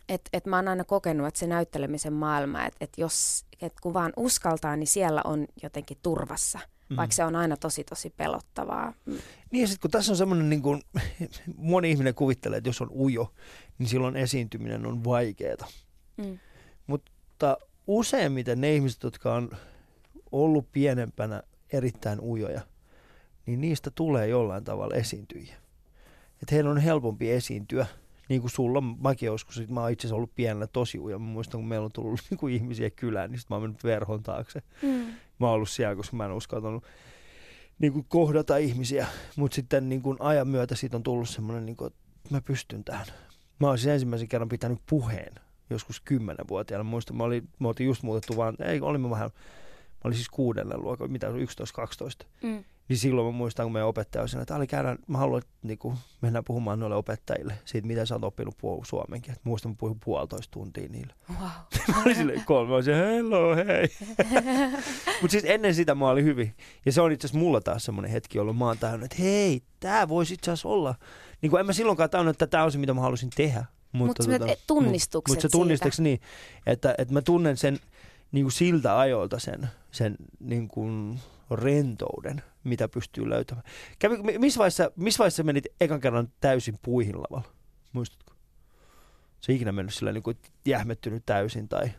et, et mä oon aina kokenut, että se näyttelemisen maailma, että et jos, et kun vaan uskaltaa, niin siellä on jotenkin turvassa, Mm. vaikka se on aina tosi tosi pelottavaa. Niin ja sitten kun tässä on semmoinen, niin kuin, moni ihminen kuvittelee, että jos on ujo, niin silloin esiintyminen on vaikeaa. Mm. Mutta useimmiten ne ihmiset, jotka on ollut pienempänä erittäin ujoja, niin niistä tulee jollain tavalla esiintyjiä. Että heidän on helpompi esiintyä. Niin kuin sulla, mäkin joskus, sit mä oon itse asiassa ollut pienellä tosi uja. Mä muistan, kun meillä on tullut niin kuin ihmisiä kylään, niin sit mä oon mennyt verhon taakse. Mm. Mä oon ollut siellä, koska mä en uskaltanut niin kuin kohdata ihmisiä. Mutta sitten niin kuin ajan myötä siitä on tullut semmoinen, niin kuin, että mä pystyn tähän. Mä oon siis ensimmäisen kerran pitänyt puheen joskus kymmenenvuotiaana. Muistan, mä olin, mä oltiin just muutettu vaan, ei, olimme vähän, mä olin siis kuudelle luokalla, mitä 11-12. Mm. Niin silloin mä muistan, kun meidän opettaja oli sanonut, että Ali käydään, mä haluan, että niin kuin, mennään puhumaan noille opettajille siitä, miten sä oot oppinut puhua suomenkin. Et muistan, mä puhuin puolitoista tuntia niille. Wow. Mä olin silleen kolme, mä olin hello, hei. Mutta siis ennen sitä mä olin hyvin. Ja se on itse asiassa mulla taas semmoinen hetki, jolloin mä oon tajunnut, että hei, tää voisi itse asiassa olla. Niin kuin en mä silloinkaan tajunnut, että tämä on se, mitä mä halusin tehdä. Mutta mut tota, tunnistukset Mutta se tunnistukset niin, että, että mä tunnen sen niin kuin siltä ajoilta sen, sen niin kuin rentouden, mitä pystyy löytämään. Kävi, mi- missä, vaiheessa, missä vaiheessa menit ekan kerran täysin puihin lavalla? Muistatko? Se ikinä mennyt sillä niin kuin jähmettynyt täysin tai...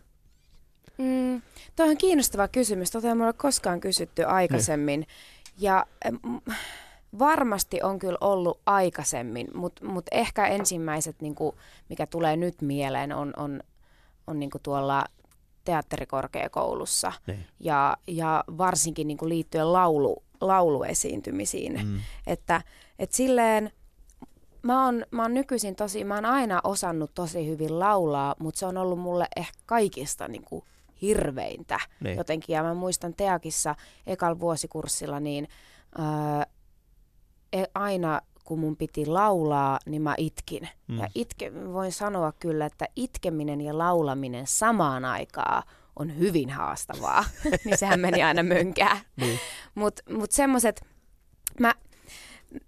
Mm, toi on kiinnostava kysymys. Tota ei mulle koskaan kysytty aikaisemmin. Ja mm, varmasti on kyllä ollut aikaisemmin, mutta mut ehkä ensimmäiset, niinku, mikä tulee nyt mieleen, on, on, on niinku tuolla teatterikorkeakoulussa. Niin. Ja, ja varsinkin niinku liittyen laulu, lauluesiintymisiin. Mm. Että et silleen, mä oon, mä oon nykyisin tosi, mä oon aina osannut tosi hyvin laulaa, mutta se on ollut mulle ehkä kaikista niin kuin hirveintä Niin. jotenkin. Ja mä muistan Teakissa ekal vuosikurssilla, niin e- aina kun mun piti laulaa, niin mä itkin. Mm. Ja itke, voin sanoa kyllä, että itkeminen ja laulaminen samaan aikaan on hyvin haastavaa. niin sehän meni aina mönkään. Niin. Mutta mut semmoiset, mä,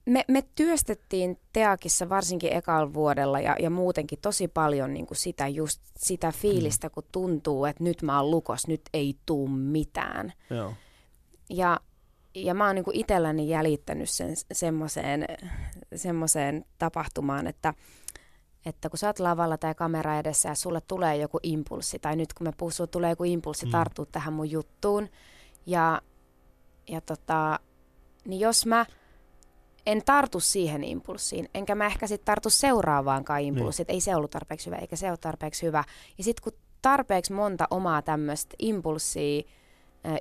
me, me työstettiin Teakissa varsinkin ekalla vuodella ja, ja muutenkin tosi paljon niin kuin sitä, just sitä fiilistä, kun tuntuu, että nyt mä oon lukos, nyt ei tuu mitään. Joo. Ja, ja mä oon niin kuin itselläni jäljittänyt sen semmoiseen semmoseen tapahtumaan, että, että kun sä oot lavalla tai kamera edessä ja sulle tulee joku impulssi, tai nyt kun me sulle tulee joku impulssi Mm. tarttua tähän mun juttuun, ja, ja tota, niin jos mä en tartu siihen impulssiin, enkä mä ehkä sitten tartu seuraavaankaan impulssiin, että ei se ollut tarpeeksi hyvä, eikä se ole tarpeeksi hyvä. Ja sitten kun tarpeeksi monta omaa tämmöistä impulssia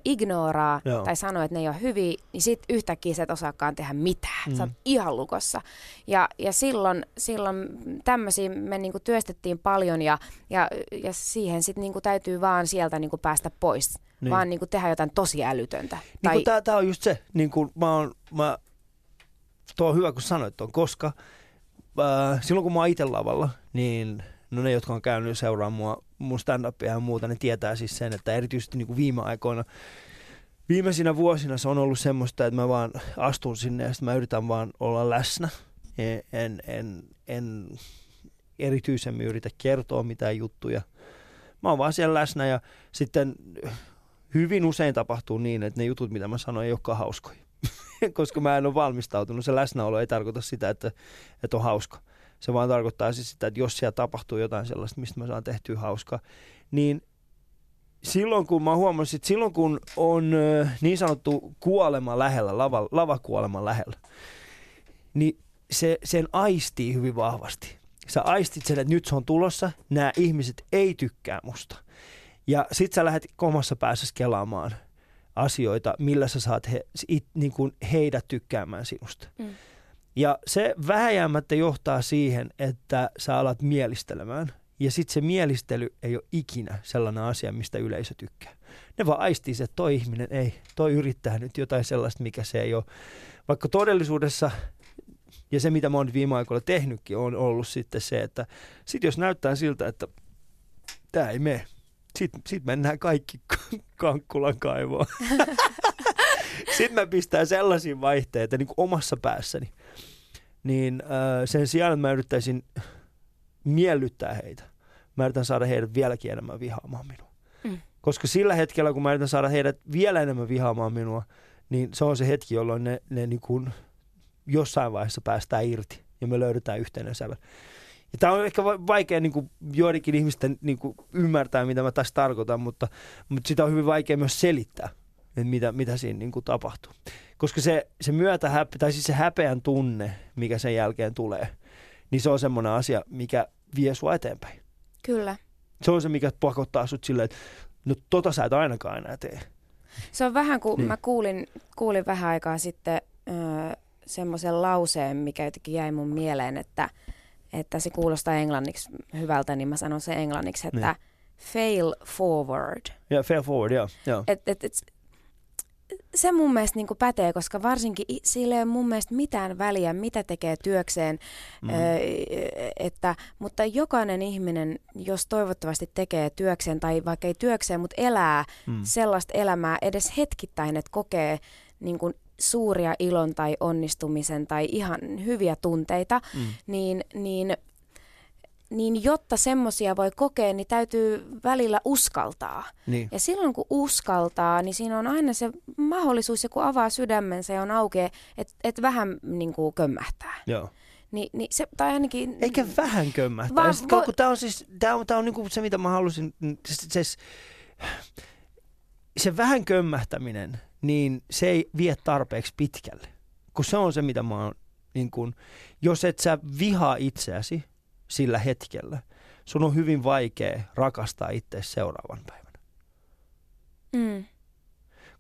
ignoraa Joo. tai sanoo, että ne ei ole hyviä, niin sit yhtäkkiä sä et osaakaan tehdä mitään. Mm. Sä oot Mm. ihan lukossa. Ja, ja silloin, silloin tämmöisiä me niinku työstettiin paljon ja, ja, ja siihen sitten niinku täytyy vaan sieltä niinku päästä pois. Niin. Vaan niinku tehdä jotain tosi älytöntä. Niin tää, tää on just se, niin kuin mä oon, mä, tuo on hyvä kun sanoit tuon, koska äh, silloin kun mä oon itse lavalla, niin no ne, jotka on käynyt seuraamaan mua, mun stand-upia ja muuta, ne tietää siis sen, että erityisesti niin kuin viime aikoina, viimeisinä vuosina se on ollut semmoista, että mä vaan astun sinne ja sitten mä yritän vaan olla läsnä. En, en, en, en erityisemmin yritä kertoa mitään juttuja. Mä oon vaan siellä läsnä ja sitten hyvin usein tapahtuu niin, että ne jutut, mitä mä sanoin, ei olekaan hauskoja. Koska mä en ole valmistautunut. Se läsnäolo ei tarkoita sitä, että, että on hauska. Se vaan tarkoittaa siis sitä, että jos siellä tapahtuu jotain sellaista, mistä mä saan tehtyä hauskaa, niin silloin kun mä huomasin, että silloin kun on niin sanottu kuolema lähellä, lava, lavakuolema lähellä, niin se, sen aistii hyvin vahvasti. Sä aistit sen, että nyt se on tulossa, nämä ihmiset ei tykkää musta. Ja sit sä lähdet omassa päässä kelaamaan asioita, millä sä saat he, it, niin kuin heidät tykkäämään sinusta. Mm. Ja se vähäjäämättä johtaa siihen, että sä alat mielistelemään. Ja sitten se mielistely ei ole ikinä sellainen asia, mistä yleisö tykkää. Ne vaan aistii se, että toi ihminen ei, toi yrittää nyt jotain sellaista, mikä se ei ole. Vaikka todellisuudessa, ja se mitä mä oon viime aikoina tehnytkin, on ollut sitten se, että sit jos näyttää siltä, että tämä ei mene, sitten sit mennään kaikki Kankkulan kaivoon. sitten mä pistän sellaisia vaihteita niin kuin omassa päässäni. Niin äh, sen sijaan, että mä yrittäisin miellyttää heitä, mä yritän saada heidät vieläkin enemmän vihaamaan minua. Mm. Koska sillä hetkellä, kun mä yritän saada heidät vielä enemmän vihaamaan minua, niin se on se hetki, jolloin ne, ne niin kuin jossain vaiheessa päästään irti ja me löydetään yhteinen sävel. Ja tämä on ehkä va- vaikea niin kuin joidenkin ihmisten niin kuin ymmärtää, mitä mä tässä tarkoitan, mutta, mutta sitä on hyvin vaikea myös selittää, että mitä, mitä siinä niin kuin tapahtuu. Koska se, se myötä, häpe, tai siis se häpeän tunne, mikä sen jälkeen tulee, niin se on semmoinen asia, mikä vie sua eteenpäin. Kyllä. Se on se, mikä pakottaa sut silleen, että no tota sä et ainakaan enää tee. Se on vähän kuin Niin. mä kuulin, kuulin vähän aikaa sitten öö, semmoisen lauseen, mikä jotenkin jäi mun mieleen, että, että se kuulostaa englanniksi hyvältä, niin mä sanon sen englanniksi, että Niin. fail forward. Ja fair forward, joo. joo. Et, et, et, se mun mielestä niin pätee, koska varsinkin sillä ei ole mun mielestä mitään väliä, mitä tekee työkseen. Mm. Ö, että, mutta jokainen ihminen, jos toivottavasti tekee työkseen tai vaikka ei työkseen, mutta elää Mm. sellaista elämää edes hetkittäin, että kokee niin kuin suuria ilon tai onnistumisen tai ihan hyviä tunteita, Mm. niin, niin, niin jotta semmoisia voi kokea, niin täytyy välillä uskaltaa. Niin. Ja silloin kun uskaltaa, niin siinä on aina se mahdollisuus, ja kun avaa sydämensä ja on auki, että et vähän niin kuin kömmähtää. Joo. Ni, niin se, tai ainakin... Eikä vähän kömmähtää. Voi- kun tää on siis, tää on, tää on niinku se, mitä mä halusin, se, se, se vähän kömmähtäminen, niin se ei vie tarpeeksi pitkälle. Kun se on se, mitä mä oon, niin kun, jos et sä vihaa itseäsi sillä hetkellä, sun on hyvin vaikea rakastaa itseäsi seuraavan päivänä. Mm,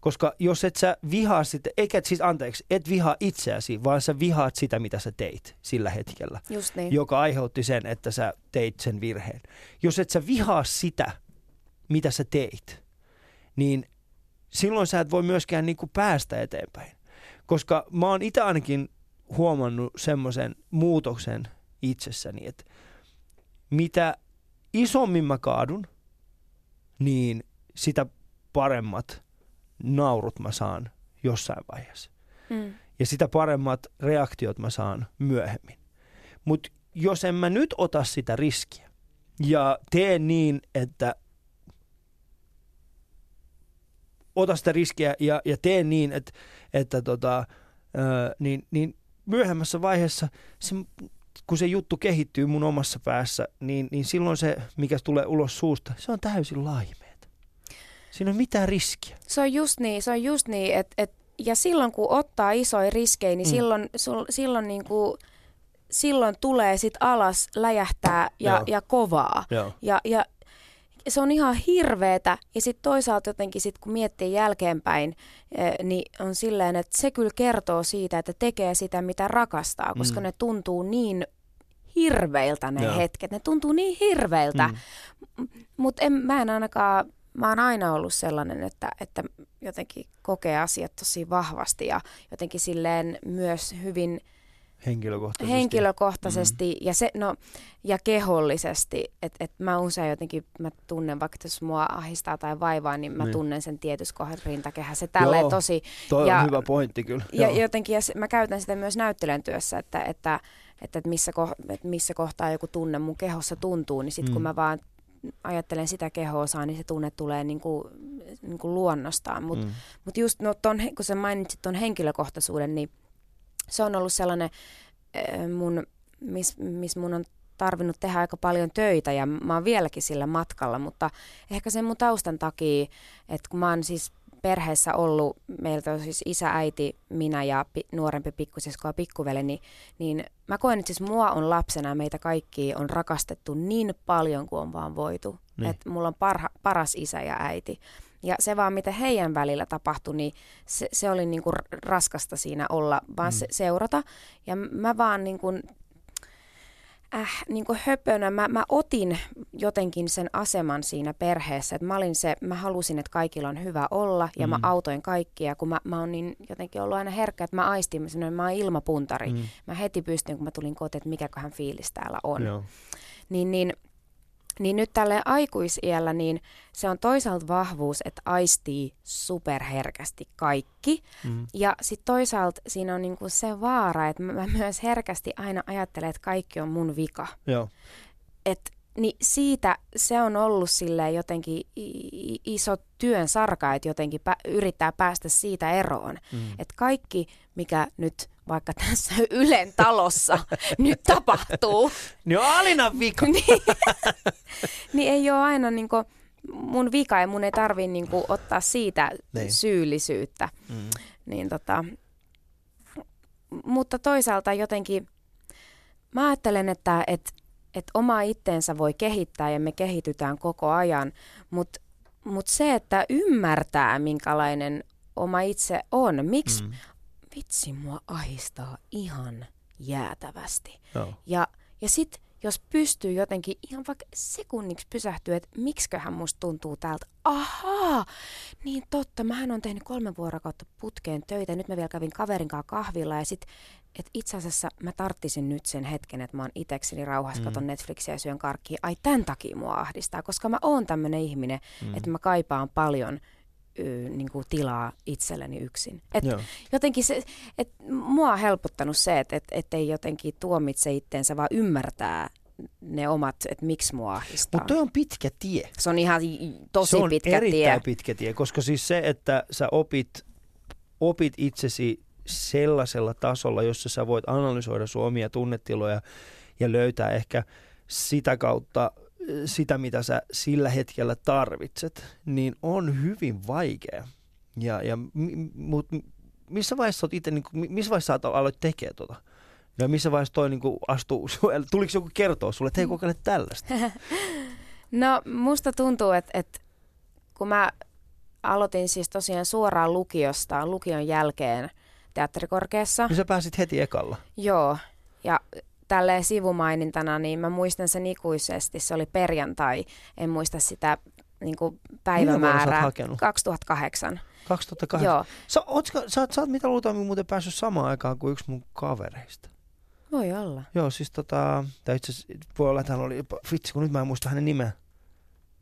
Koska jos et sä vihaa sitä, eikä siis anteeksi, et vihaa itseäsi, vaan sä vihaat sitä, mitä sä teit sillä hetkellä just niin. joka aiheutti sen, että sä teit sen virheen. Jos et sä vihaa sitä, mitä sä teit, niin silloin sä et voi myöskään niinku päästä eteenpäin. Koska mä oon itse ainakin huomannut semmoisen muutoksen itsessäni, että mitä isommin mä kaadun, niin sitä paremmat naurut mä saan jossain vaiheessa Mm. ja sitä paremmat reaktiot mä saan myöhemmin. Mutta jos en mä nyt ota sitä riskiä ja teen niin, että ota sitä riskiä ja, ja teen niin, että, että tota, ö, niin, niin myöhemmässä vaiheessa se, kun se juttu kehittyy mun omassa päässä, niin, niin silloin se, mikä tulee ulos suusta, se on täysin laimeet. Siinä ole mitään riskiä. Se on just niin, se on just niin, että et, ja silloin kun ottaa isoja riskejä, niin Mm. silloin, sul, silloin, niin kuin, silloin tulee sit alas, läjähtää ja, ja kovaa. Ja, ja, se on ihan hirveetä. Ja sitten toisaalta jotenkin sit, kun miettii jälkeenpäin, eh, niin on silleen, että se kyllä kertoo siitä, että tekee sitä, mitä rakastaa, koska Mm. ne tuntuu niin hirveiltä ne Joo. hetket. Ne tuntuu niin hirveiltä. Mm. Mutta mä en ainakaan, mä oon aina ollut sellainen, että, että jotenkin kokee asiat tosi vahvasti ja jotenkin silleen myös hyvin Henkilökohtaisesti. henkilökohtaisesti ja, se, no, ja kehollisesti. Että et mä usein jotenkin, mä tunnen, vaikka jos mua ahistaa tai vaivaa, niin mä Niin. tunnen sen tietyssä kohdassa rintakehässä. Tälleen Joo, tosi, Toi Ja- on hyvä pointti kyllä. ja Joo. jotenkin ja se, mä käytän sitä myös näyttelijän työssä, että, että, että, että, missä, ko, että missä kohtaa joku tunne mun kehossa tuntuu, niin sitten Mm. kun mä vaan ajattelen sitä kehoa, niin se tunne tulee niin kuin, niin kuin luonnostaan. Mutta Mm. mut just no, ton, kun sä mainitsit tuon henkilökohtaisuuden, niin se on ollut sellainen äh, mun, miss, miss mun on tarvinnut tehdä aika paljon töitä ja mä oon vieläkin sillä matkalla, mutta ehkä sen mun taustan takia, että kun mä oon siis perheessä ollut, meiltä on siis isä, äiti, minä ja pi, nuorempi pikkusisko ja pikkuveli, niin, niin mä koen, että siis mua on lapsena ja meitä kaikki on rakastettu niin paljon kuin on vaan voitu. Niin. Että mulla on parha, paras isä ja äiti. Ja se vaan, mitä heidän välillä tapahtui, niin se, se oli niinku r- raskasta siinä olla, vaan Mm. se, seurata. Ja mä vaan niinku, äh, niinku höpönä, mä, mä otin jotenkin sen aseman siinä perheessä. Että mä olin se, mä halusin, että kaikilla on hyvä olla ja mm. mä autoin kaikkia, kun mä, mä oon niin jotenkin ollut aina herkkä, että mä aistin, mä, sanoin, mä oon ilmapuntari. Mm. Mä heti pystyn, kun mä tulin kotiin, että mikäköhän fiilis täällä on Joo. niin, niin, niin nyt tälle aikuisiellä, niin se on toisaalta vahvuus, että aistii superherkästi kaikki. Mm. Ja sitten toisaalta siinä on niinku se vaara, että mä myös herkästi aina ajattelen, että kaikki on mun vika. Joo. Et, niin siitä se on ollut sille jotenkin iso työn sarka, että jotenkin pä- yrittää päästä siitä eroon. Mm. Että kaikki, mikä nyt vaikka tässä Ylen talossa nyt tapahtuu, Niin on Alinan vika. niin, niin ei ole aina niinku mun vika ja mun ei tarvii niinku ottaa siitä Niin. syyllisyyttä. Mm. Niin tota, mutta toisaalta jotenkin mä ajattelen, että et, et oma itteensä voi kehittää ja me kehitytään koko ajan, mutta mut se, että ymmärtää minkälainen oma itse on, miksi Mm. Vitsi mua ahistaa ihan jäätävästi. Joo. Ja, ja sitten jos pystyy jotenkin ihan vaikka sekunniksi pysähtyä, että miksiköhän musta tuntuu täältä. Ahaa, niin totta, mähän on tehnyt kolme vuorokautta putkeen töitä. Nyt mä vielä kävin kaverin kanssa kahvilla ja sitten, että itse asiassa mä tarttisin nyt sen hetken, että mä oon itekseni rauhassa, Mm. katon Netflixiä ja syön karkkia. Ai tämän takia mua ahdistaa, koska mä oon tämmönen ihminen, Mm. että mä kaipaan paljon niin kuin tilaa itselleni yksin. Et Joo. jotenkin se, et mua on helpottanut se, että et, et ei jotenkin tuomitse itteensä, vaan ymmärtää ne omat, että miksi mua ahdistaa. Mutta on pitkä tie. Se on ihan tosi se on pitkä erittäin tie. pitkä tie, koska siis se, että sä opit, opit itsesi sellaisella tasolla, jossa sä voit analysoida sun omia tunnetiloja ja löytää ehkä sitä kautta sitä, mitä sä sillä hetkellä tarvitset, niin on hyvin vaikea. Ja, ja mut missä vaiheessa oot itse, niin kuin, missä vaiheessa sä aloit tekemään tota? Ja missä vaiheessa toi niin astuu, tuliko joku kertoa sulle, että hei kokeile tällaista? No musta tuntuu, että, että kun mä aloitin siis tosiaan suoraan lukiosta, lukion jälkeen teatterikorkeassa. Niin sä pääsit heti ekalla. Joo, ja tälleen sivumainintana, niin mä muistan sen ikuisesti. Se oli perjantai, en muista sitä niin kuin päivämäärää. hakenut? 2008. 2008. Joo, Sä, ootko, sä, oot- sä oot mitä luultavasti muuten päässyt samaan aikaan kuin yksi mun kavereista. voi olla. Joo, siis tota, tai itse voi olla, että hän oli, vitsi kun nyt mä en muista hänen nimeä.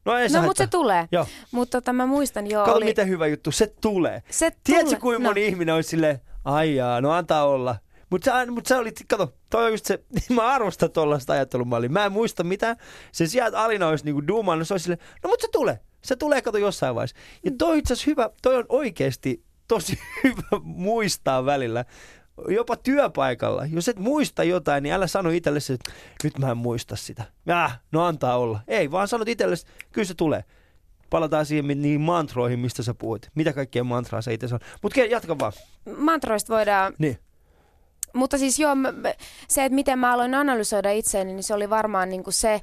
No ei No, mutta se tulee. Joo. Mutta tota, mä muistan jo. Kato oli... miten hyvä juttu, se tulee. Se Tiedätkö kuinka no. moni ihminen olisi silleen, ai jaa, no antaa olla. Mutta sä, mut sä olit, kato, toi on just se, mä arvostan tuollaista ajattelumallia. Mä en muista mitä. Se sieltä Alina olisi niinku duumannut, se olisi silleen, no mutta se tulee. Se tulee, kato jossain vaiheessa. Ja toi itse asiassa hyvä, toi on oikeasti tosi hyvä muistaa välillä. Jopa työpaikalla. Jos et muista jotain, niin älä sano itsellesi, että nyt mä en muista sitä. Äh, no antaa olla. Ei, vaan sanot itsellesi, kyllä se tulee. Palataan siihen niihin mantroihin, mistä sä puhuit. Mitä kaikkea mantraa sä itse sanot. Mutta jatka vaan. Mantroista voidaan Niin. Mutta siis joo, se, että miten mä aloin analysoida itseäni, niin se oli varmaan niin kuin se,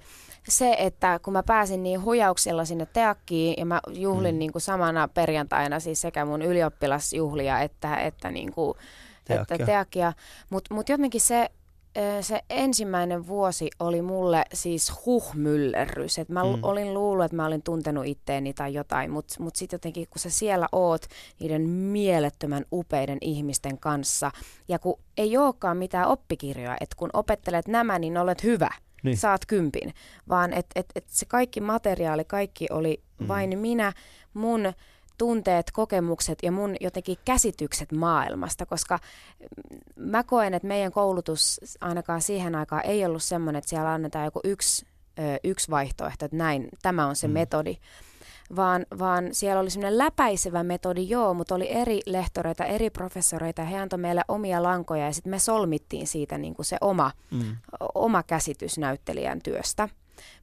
se, että kun mä pääsin niin huijauksella sinne teakkiin ja mä juhlin mm. niin kuin samana perjantaina siis sekä mun ylioppilasjuhlia että, että, niin kuin, teakkia. että teakkia. Mutta mut jotenkin se, se ensimmäinen vuosi oli mulle siis huhmyllerrys. Et mä mm. olin luullut, että mä olin tuntenut itteeni tai jotain, mutta mut sitten jotenkin kun sä siellä oot niiden mielettömän upeiden ihmisten kanssa ja kun ei olekaan mitään oppikirjoja, että kun opettelet nämä, niin olet hyvä – niin. saat kympin, vaan että et, et se kaikki materiaali, kaikki oli mm. vain minä, mun tunteet, kokemukset ja mun jotenkin käsitykset maailmasta, koska mä koen, että meidän koulutus ainakaan siihen aikaan ei ollut semmoinen, että siellä annetaan joku yksi, ö, yksi vaihtoehto, että näin, tämä on se mm. metodi, vaan, vaan siellä oli semmoinen läpäisevä metodi, joo, mutta oli eri lehtoreita, eri professoreita, he antoi meille omia lankoja ja sitten me solmittiin siitä niin kuin se oma, mm. oma käsitys näyttelijän työstä,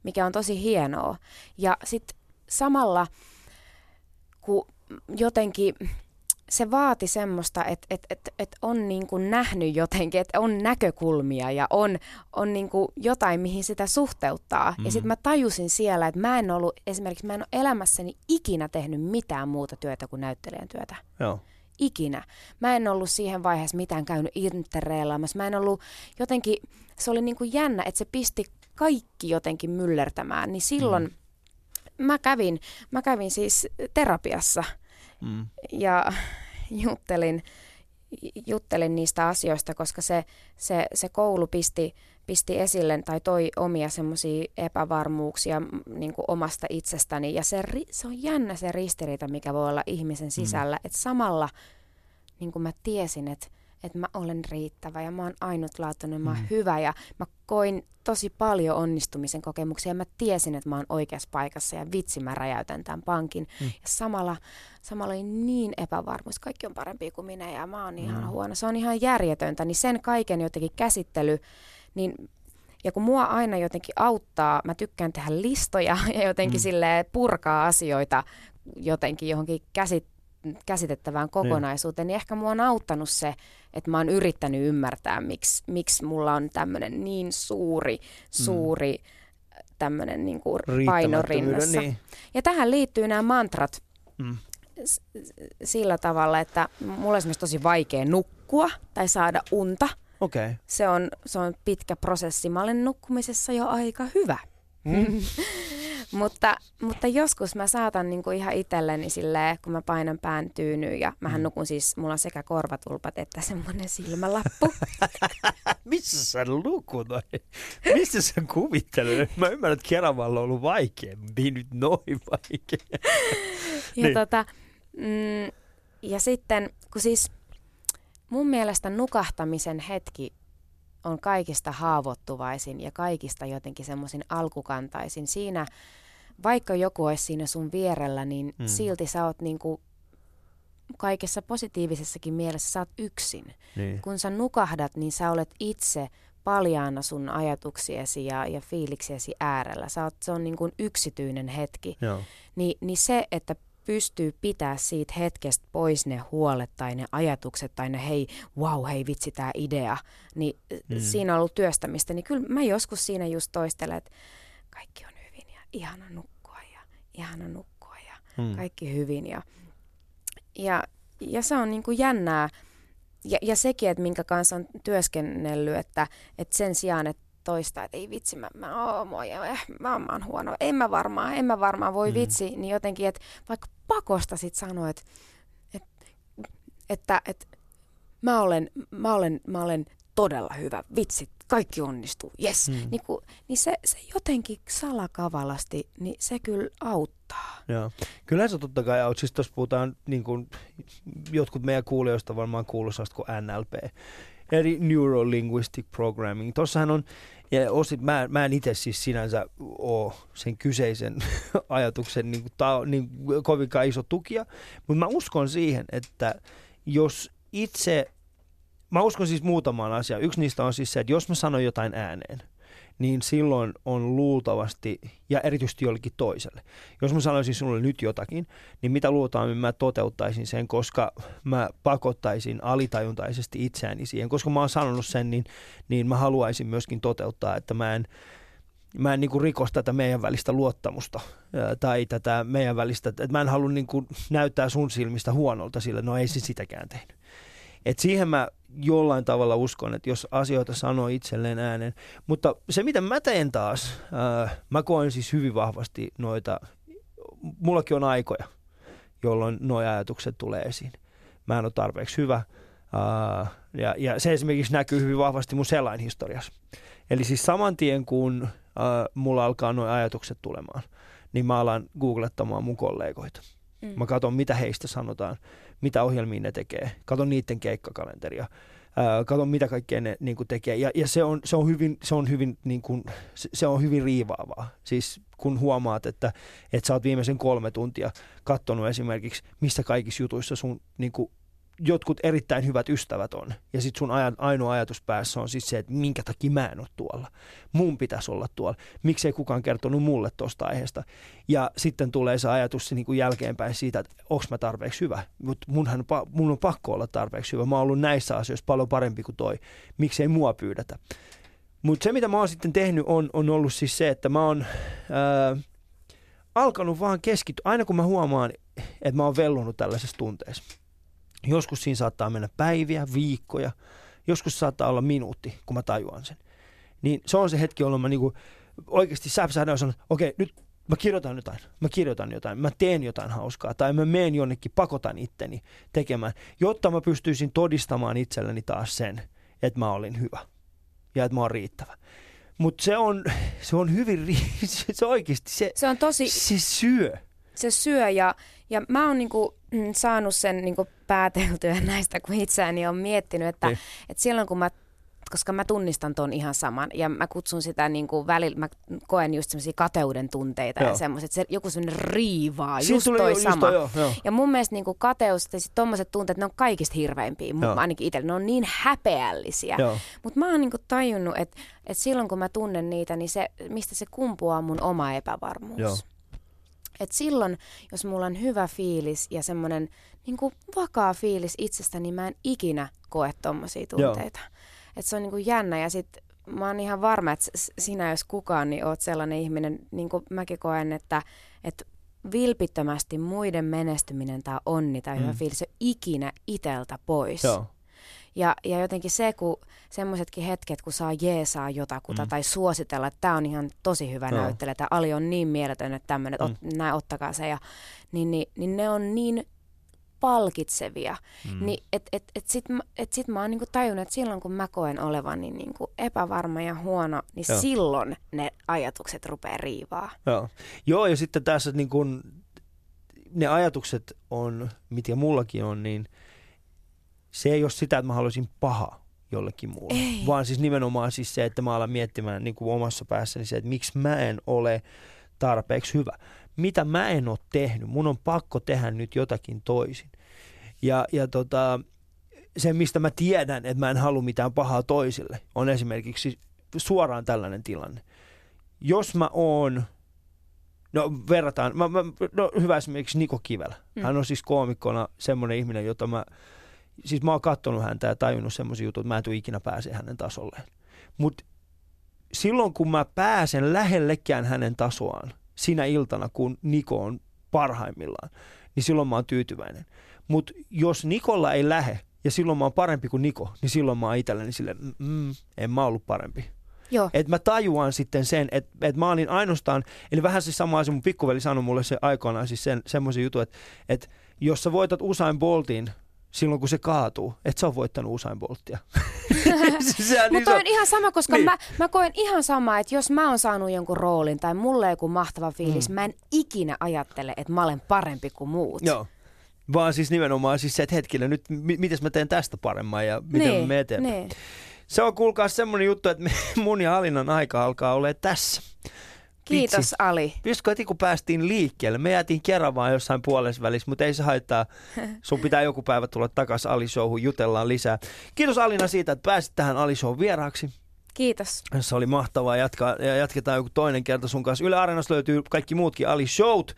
mikä on tosi hienoa. Ja sitten samalla, kun jotenkin se vaati semmoista, että et, et, et on niin kuin nähnyt jotenkin, että on näkökulmia ja on, on niin kuin jotain, mihin sitä suhteuttaa. Mm. Ja sitten mä tajusin siellä, että mä en ollut, esimerkiksi mä en ole elämässäni ikinä tehnyt mitään muuta työtä kuin näyttelijän työtä. Joo. Ikinä. Mä en ollut siihen vaiheessa mitään käynyt interreilaamassa. Mä en ollut jotenkin, se oli niin kuin jännä, että se pisti kaikki jotenkin myllertämään. Niin silloin mm. Mä, kävin, mä kävin siis terapiassa – mm. ja juttelin, juttelin niistä asioista, koska se, se, se koulu pisti, pisti esille tai toi omia semmoisia epävarmuuksia niin kuin omasta itsestäni. Ja se, se on jännä se ristiriita, mikä voi olla ihmisen mm. sisällä. Mm. Että samalla niin kuin mä tiesin, että että mä olen riittävä ja mä oon ainutlaatuinen, mä oon mm. hyvä ja mä koin tosi paljon onnistumisen kokemuksia ja mä tiesin, että mä oon oikeassa paikassa ja vitsi mä räjäytän tämän pankin. Mm. Ja samalla, samalla oli niin epävarmuus, kaikki on parempi kuin minä ja mä oon ihan mm. huono. Se on ihan järjetöntä, niin sen kaiken jotenkin käsittely, niin ja kun mua aina jotenkin auttaa, mä tykkään tehdä listoja ja jotenkin mm. sille purkaa asioita jotenkin johonkin käsit, käsitettävään niin. kokonaisuuteen, niin. ehkä mua on auttanut se, että mä oon yrittänyt ymmärtää, miksi, miksi mulla on tämmöinen niin suuri, mm. suuri mm. tämmöinen niin kuin paino rinnassa. Niin. Ja tähän liittyy nämä mantrat mm. sillä tavalla, että mulla on esimerkiksi tosi vaikea nukkua tai saada unta. Okay. Se, on, se on pitkä prosessi. Mä olen nukkumisessa jo aika hyvä. Mm. mutta, mutta joskus mä saatan niinku ihan itselleni silleen, kun mä painan pään tyynyyn ja mähän mm. nukun siis, mulla on sekä korvatulpat että semmoinen silmälappu. Missä sä nukut? Missä sä kuvittelet? Mä ymmärrän, että Keravalla on ollut vaikeampi, nyt noin vaikea. ja, niin. tota, mm, ja sitten, kun siis mun mielestä nukahtamisen hetki on kaikista haavoittuvaisin ja kaikista jotenkin semmoisin alkukantaisin. Siinä, vaikka joku olisi siinä sun vierellä, niin mm. silti sä oot niinku kaikessa positiivisessakin mielessä sä oot yksin. Niin. Kun sä nukahdat, niin sä olet itse paljaana sun ajatuksiesi ja, ja fiiliksiesi äärellä. Sä oot, se on niin kuin yksityinen hetki. Joo. Ni, niin se, että pystyy pitää siitä hetkestä pois ne huolet tai ne ajatukset tai ne hei, wow, hei vitsi tämä idea, niin mm. siinä on ollut työstämistä. Niin kyllä mä joskus siinä just toistelen, että kaikki on ihana nukkua ja ihana nukkua ja mm. kaikki hyvin. Ja, ja, ja se on niin kuin jännää. Ja, ja sekin, että minkä kanssa on työskennellyt, että, että sen sijaan, että toista, että ei vitsi, mä, mä, oon, moi, eh, mä, mä oon huono, en mä varmaan, en mä varmaan voi mm. vitsi, niin jotenkin, että vaikka pakosta sit sanoa, että, että, että, että mä, olen, mä, olen, mä olen todella hyvä, vitsi, kaikki onnistuu, yes. Mm. Niin, kun, niin se, se jotenkin salakavalasti, niin se kyllä auttaa. Joo. Kyllä se totta kai auttaa. Siis tuossa puhutaan, niin kuin, jotkut meidän kuulijoista varmaan kuulostaa kuin NLP, eli Neuro Linguistic Programming. Tuossahan on, ja osit, mä, mä en itse siis sinänsä ole sen kyseisen ajatuksen niin kuin, ta, niin, kovinkaan iso tukia, mutta mä uskon siihen, että jos itse, mä uskon siis muutamaan asiaan. Yksi niistä on siis se, että jos mä sanon jotain ääneen, niin silloin on luultavasti, ja erityisesti jollekin toiselle. Jos mä sanoisin sinulle nyt jotakin, niin mitä luultavasti mä toteuttaisin sen, koska mä pakottaisin alitajuntaisesti itseäni siihen. Koska mä oon sanonut sen, niin, niin mä haluaisin myöskin toteuttaa, että mä en mä en niin rikos tätä meidän välistä luottamusta tai tätä meidän välistä, että mä en halua niin näyttää sun silmistä huonolta sillä, no ei se sitäkään tehnyt. Et siihen mä jollain tavalla uskon, että jos asioita sanoo itselleen äänen. Mutta se, mitä mä teen taas, ää, mä koen siis hyvin vahvasti noita, mullakin on aikoja, jolloin nuo ajatukset tulee esiin. Mä en ole tarpeeksi hyvä. Ää, ja, ja se esimerkiksi näkyy hyvin vahvasti mun selainhistoriassa. Eli siis saman tien, kun ää, mulla alkaa nuo ajatukset tulemaan, niin mä alan googlettamaan mun kollegoita. Mm. Mä katson, mitä heistä sanotaan, mitä ohjelmia ne tekee. Katon niiden keikkakalenteria. Ää, katon, mitä kaikkea ne niin kuin tekee. Ja, ja se on, se on hyvin, se on hyvin, niin kuin, se on hyvin riivaavaa. Siis kun huomaat, että, että sä oot viimeisen kolme tuntia katsonut esimerkiksi, missä kaikissa jutuissa sun niin kuin, jotkut erittäin hyvät ystävät on. Ja sitten sun ainoa ajatus päässä on siis se, että minkä takia mä en ole tuolla. Mun pitäisi olla tuolla. Miksei kukaan kertonut mulle tuosta aiheesta. Ja sitten tulee se ajatus niin kuin jälkeenpäin siitä, että onko mä tarpeeksi hyvä. Mutta munhan, mun on pakko olla tarpeeksi hyvä. Mä oon ollut näissä asioissa paljon parempi kuin toi. Miksei mua pyydetä. Mutta se, mitä mä oon sitten tehnyt, on, on ollut siis se, että mä oon ää, alkanut vaan keskittyä. Aina kun mä huomaan, että mä oon vellunut tällaisessa tunteessa Joskus siinä saattaa mennä päiviä, viikkoja, joskus saattaa olla minuutti, kun mä tajuan sen. Niin se on se hetki, jolloin mä niinku oikeasti säpsähdän ja sanon, okei, okay, nyt mä kirjoitan jotain, mä kirjoitan jotain, mä teen jotain hauskaa tai mä menen jonnekin, pakotan itteni tekemään, jotta mä pystyisin todistamaan itselleni taas sen, että mä olin hyvä ja että mä oon riittävä. Mutta se on, se on hyvin, ri- se oikeasti, se, Se on tosi, se syö. se syö ja, ja mä oon niinku, mm, saanut sen niinku pääteltyä näistä, kun itseäni on miettinyt, että, Niin. että silloin kun mä koska mä tunnistan ton ihan saman ja mä kutsun sitä niin kuin välillä, mä koen just semmoisia kateuden tunteita Joo. ja semmoiset, se joku semmoinen riivaa, Siinä just toi just sama. toi, joo, joo. Ja mun mielestä niin kuin kateus ja tommoset tunteet, ne on kaikista hirveimpiä, mun, Joo. ainakin itsellä, ne on niin häpeällisiä. Mutta mä oon niinku tajunnut, että et silloin kun mä tunnen niitä, niin se, mistä se kumpuaa mun oma epävarmuus. Joo. Et silloin, jos mulla on hyvä fiilis ja semmoinen niinku vakaa fiilis itsestäni, niin mä en ikinä koe tommosia Joo. tunteita. Et se on niinku jännä ja sit mä oon ihan varma, että sinä jos kukaan, niin oot sellainen ihminen, niin kuin mäkin koen, että, että vilpittömästi muiden menestyminen tai onni tai hyvä Mm. fiilis on ikinä iteltä pois. Joo. Ja, ja jotenkin se, kun semmoisetkin hetket, kun saa jeesaa jotakuta mm. tai suositella, että tämä on ihan tosi hyvä Joo. näyttelijä, tämä Ali on niin mieletön, että tämmöinen, Mm. ot, näin ottakaa se, ja, niin, niin, niin ne on niin palkitsevia. Mm. Niin, et, et, et sit, mä- et sit mä oon niinku tajunnut, että silloin kun mä koen olevani niinku epävarma ja huono, niin. Joo. silloin ne ajatukset rupeaa riivaa. Joo. Joo, ja sitten tässä niin kun, ne ajatukset on, mitä mullakin on, niin se ei ole sitä, että mä haluaisin paha jollekin muulle. Ei. Vaan siis nimenomaan siis se, että mä alan miettimään niin kuin omassa päässäni se, että miksi mä en ole tarpeeksi hyvä. Mitä mä en ole tehnyt. Mun on pakko tehdä nyt jotakin toisin. Ja, ja tota, se, mistä mä tiedän, että mä en halua mitään pahaa toisille, on esimerkiksi suoraan tällainen tilanne. Jos mä oon No verrataan, mä, mä, no hyvä esimerkiksi Niko Kivelä. Mm. Hän on siis koomikkona semmoinen ihminen, jota mä, siis mä oon kattonut häntä ja tajunnut semmoisia juttuja, että mä en tule ikinä pääse hänen tasolleen. Mutta silloin kun mä pääsen lähellekään hänen tasoaan, sinä iltana kun Niko on parhaimmillaan, niin silloin mä oon tyytyväinen. Mutta jos Nikolla ei lähe ja silloin mä oon parempi kuin Niko, niin silloin mä oon itselleni silleen, mm, en mä ollut parempi. Joo. Että mä tajuan sitten sen, että et mä olin ainoastaan, eli vähän siis sama asia, mun pikkuveli sanoi mulle se aikoinaan siis sen, semmoisen jutun, että et jos sä voitat Usain Boltin silloin kun se kaatuu, että sä oot voittanut Usain Bolttia. Mutta se on ihan sama, koska Niin. mä, mä koen ihan sama, että jos mä oon saanut jonkun roolin tai mulle joku mahtava fiilis, mm. mä en ikinä ajattele, että mä olen parempi kuin muut. Joo. Vaan siis nimenomaan siis se, että hetkinen, nyt mi- miten mä teen tästä paremman ja miten niin, me eteenpäin. Niin. Se on kuulkaa semmoinen juttu, että mun ja Alinan aika alkaa olla tässä. Kiitos Vitsi. Ali. Pystytkö heti kun päästiin liikkeelle? Me jäätiin kerran vaan jossain puolessa välissä, mutta ei se haittaa. Sun pitää joku päivä tulla takaisin Ali Showhun, jutellaan lisää. Kiitos Alina siitä, että pääsit tähän Ali Show vieraaksi. Kiitos. Se oli mahtavaa jatkaa, ja jatketaan joku toinen kerta sun kanssa. Yle Areenasta löytyy kaikki muutkin Ali Showt.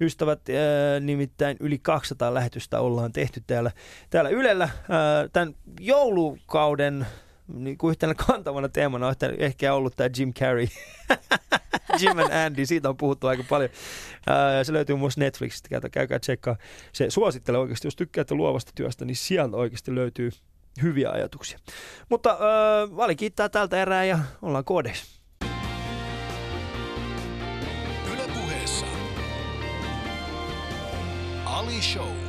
Ystävät, ää, nimittäin yli 200 lähetystä ollaan tehty täällä, täällä Ylellä. Ää, Tämän joulukauden niin kuin yhtenä kantavana teemana on ehkä ollut tämä Jim Carrey. Jim and Andy, siitä on puhuttu aika paljon. Ää, se löytyy myös Netflixistä, käykää, käykää tsekkaa. Se suosittelee oikeasti, jos tykkäätte luovasta työstä, niin sieltä oikeasti löytyy hyviä ajatuksia. Mutta äh, Vali kiittää tältä erää ja ollaan koodeissa. Ali Show.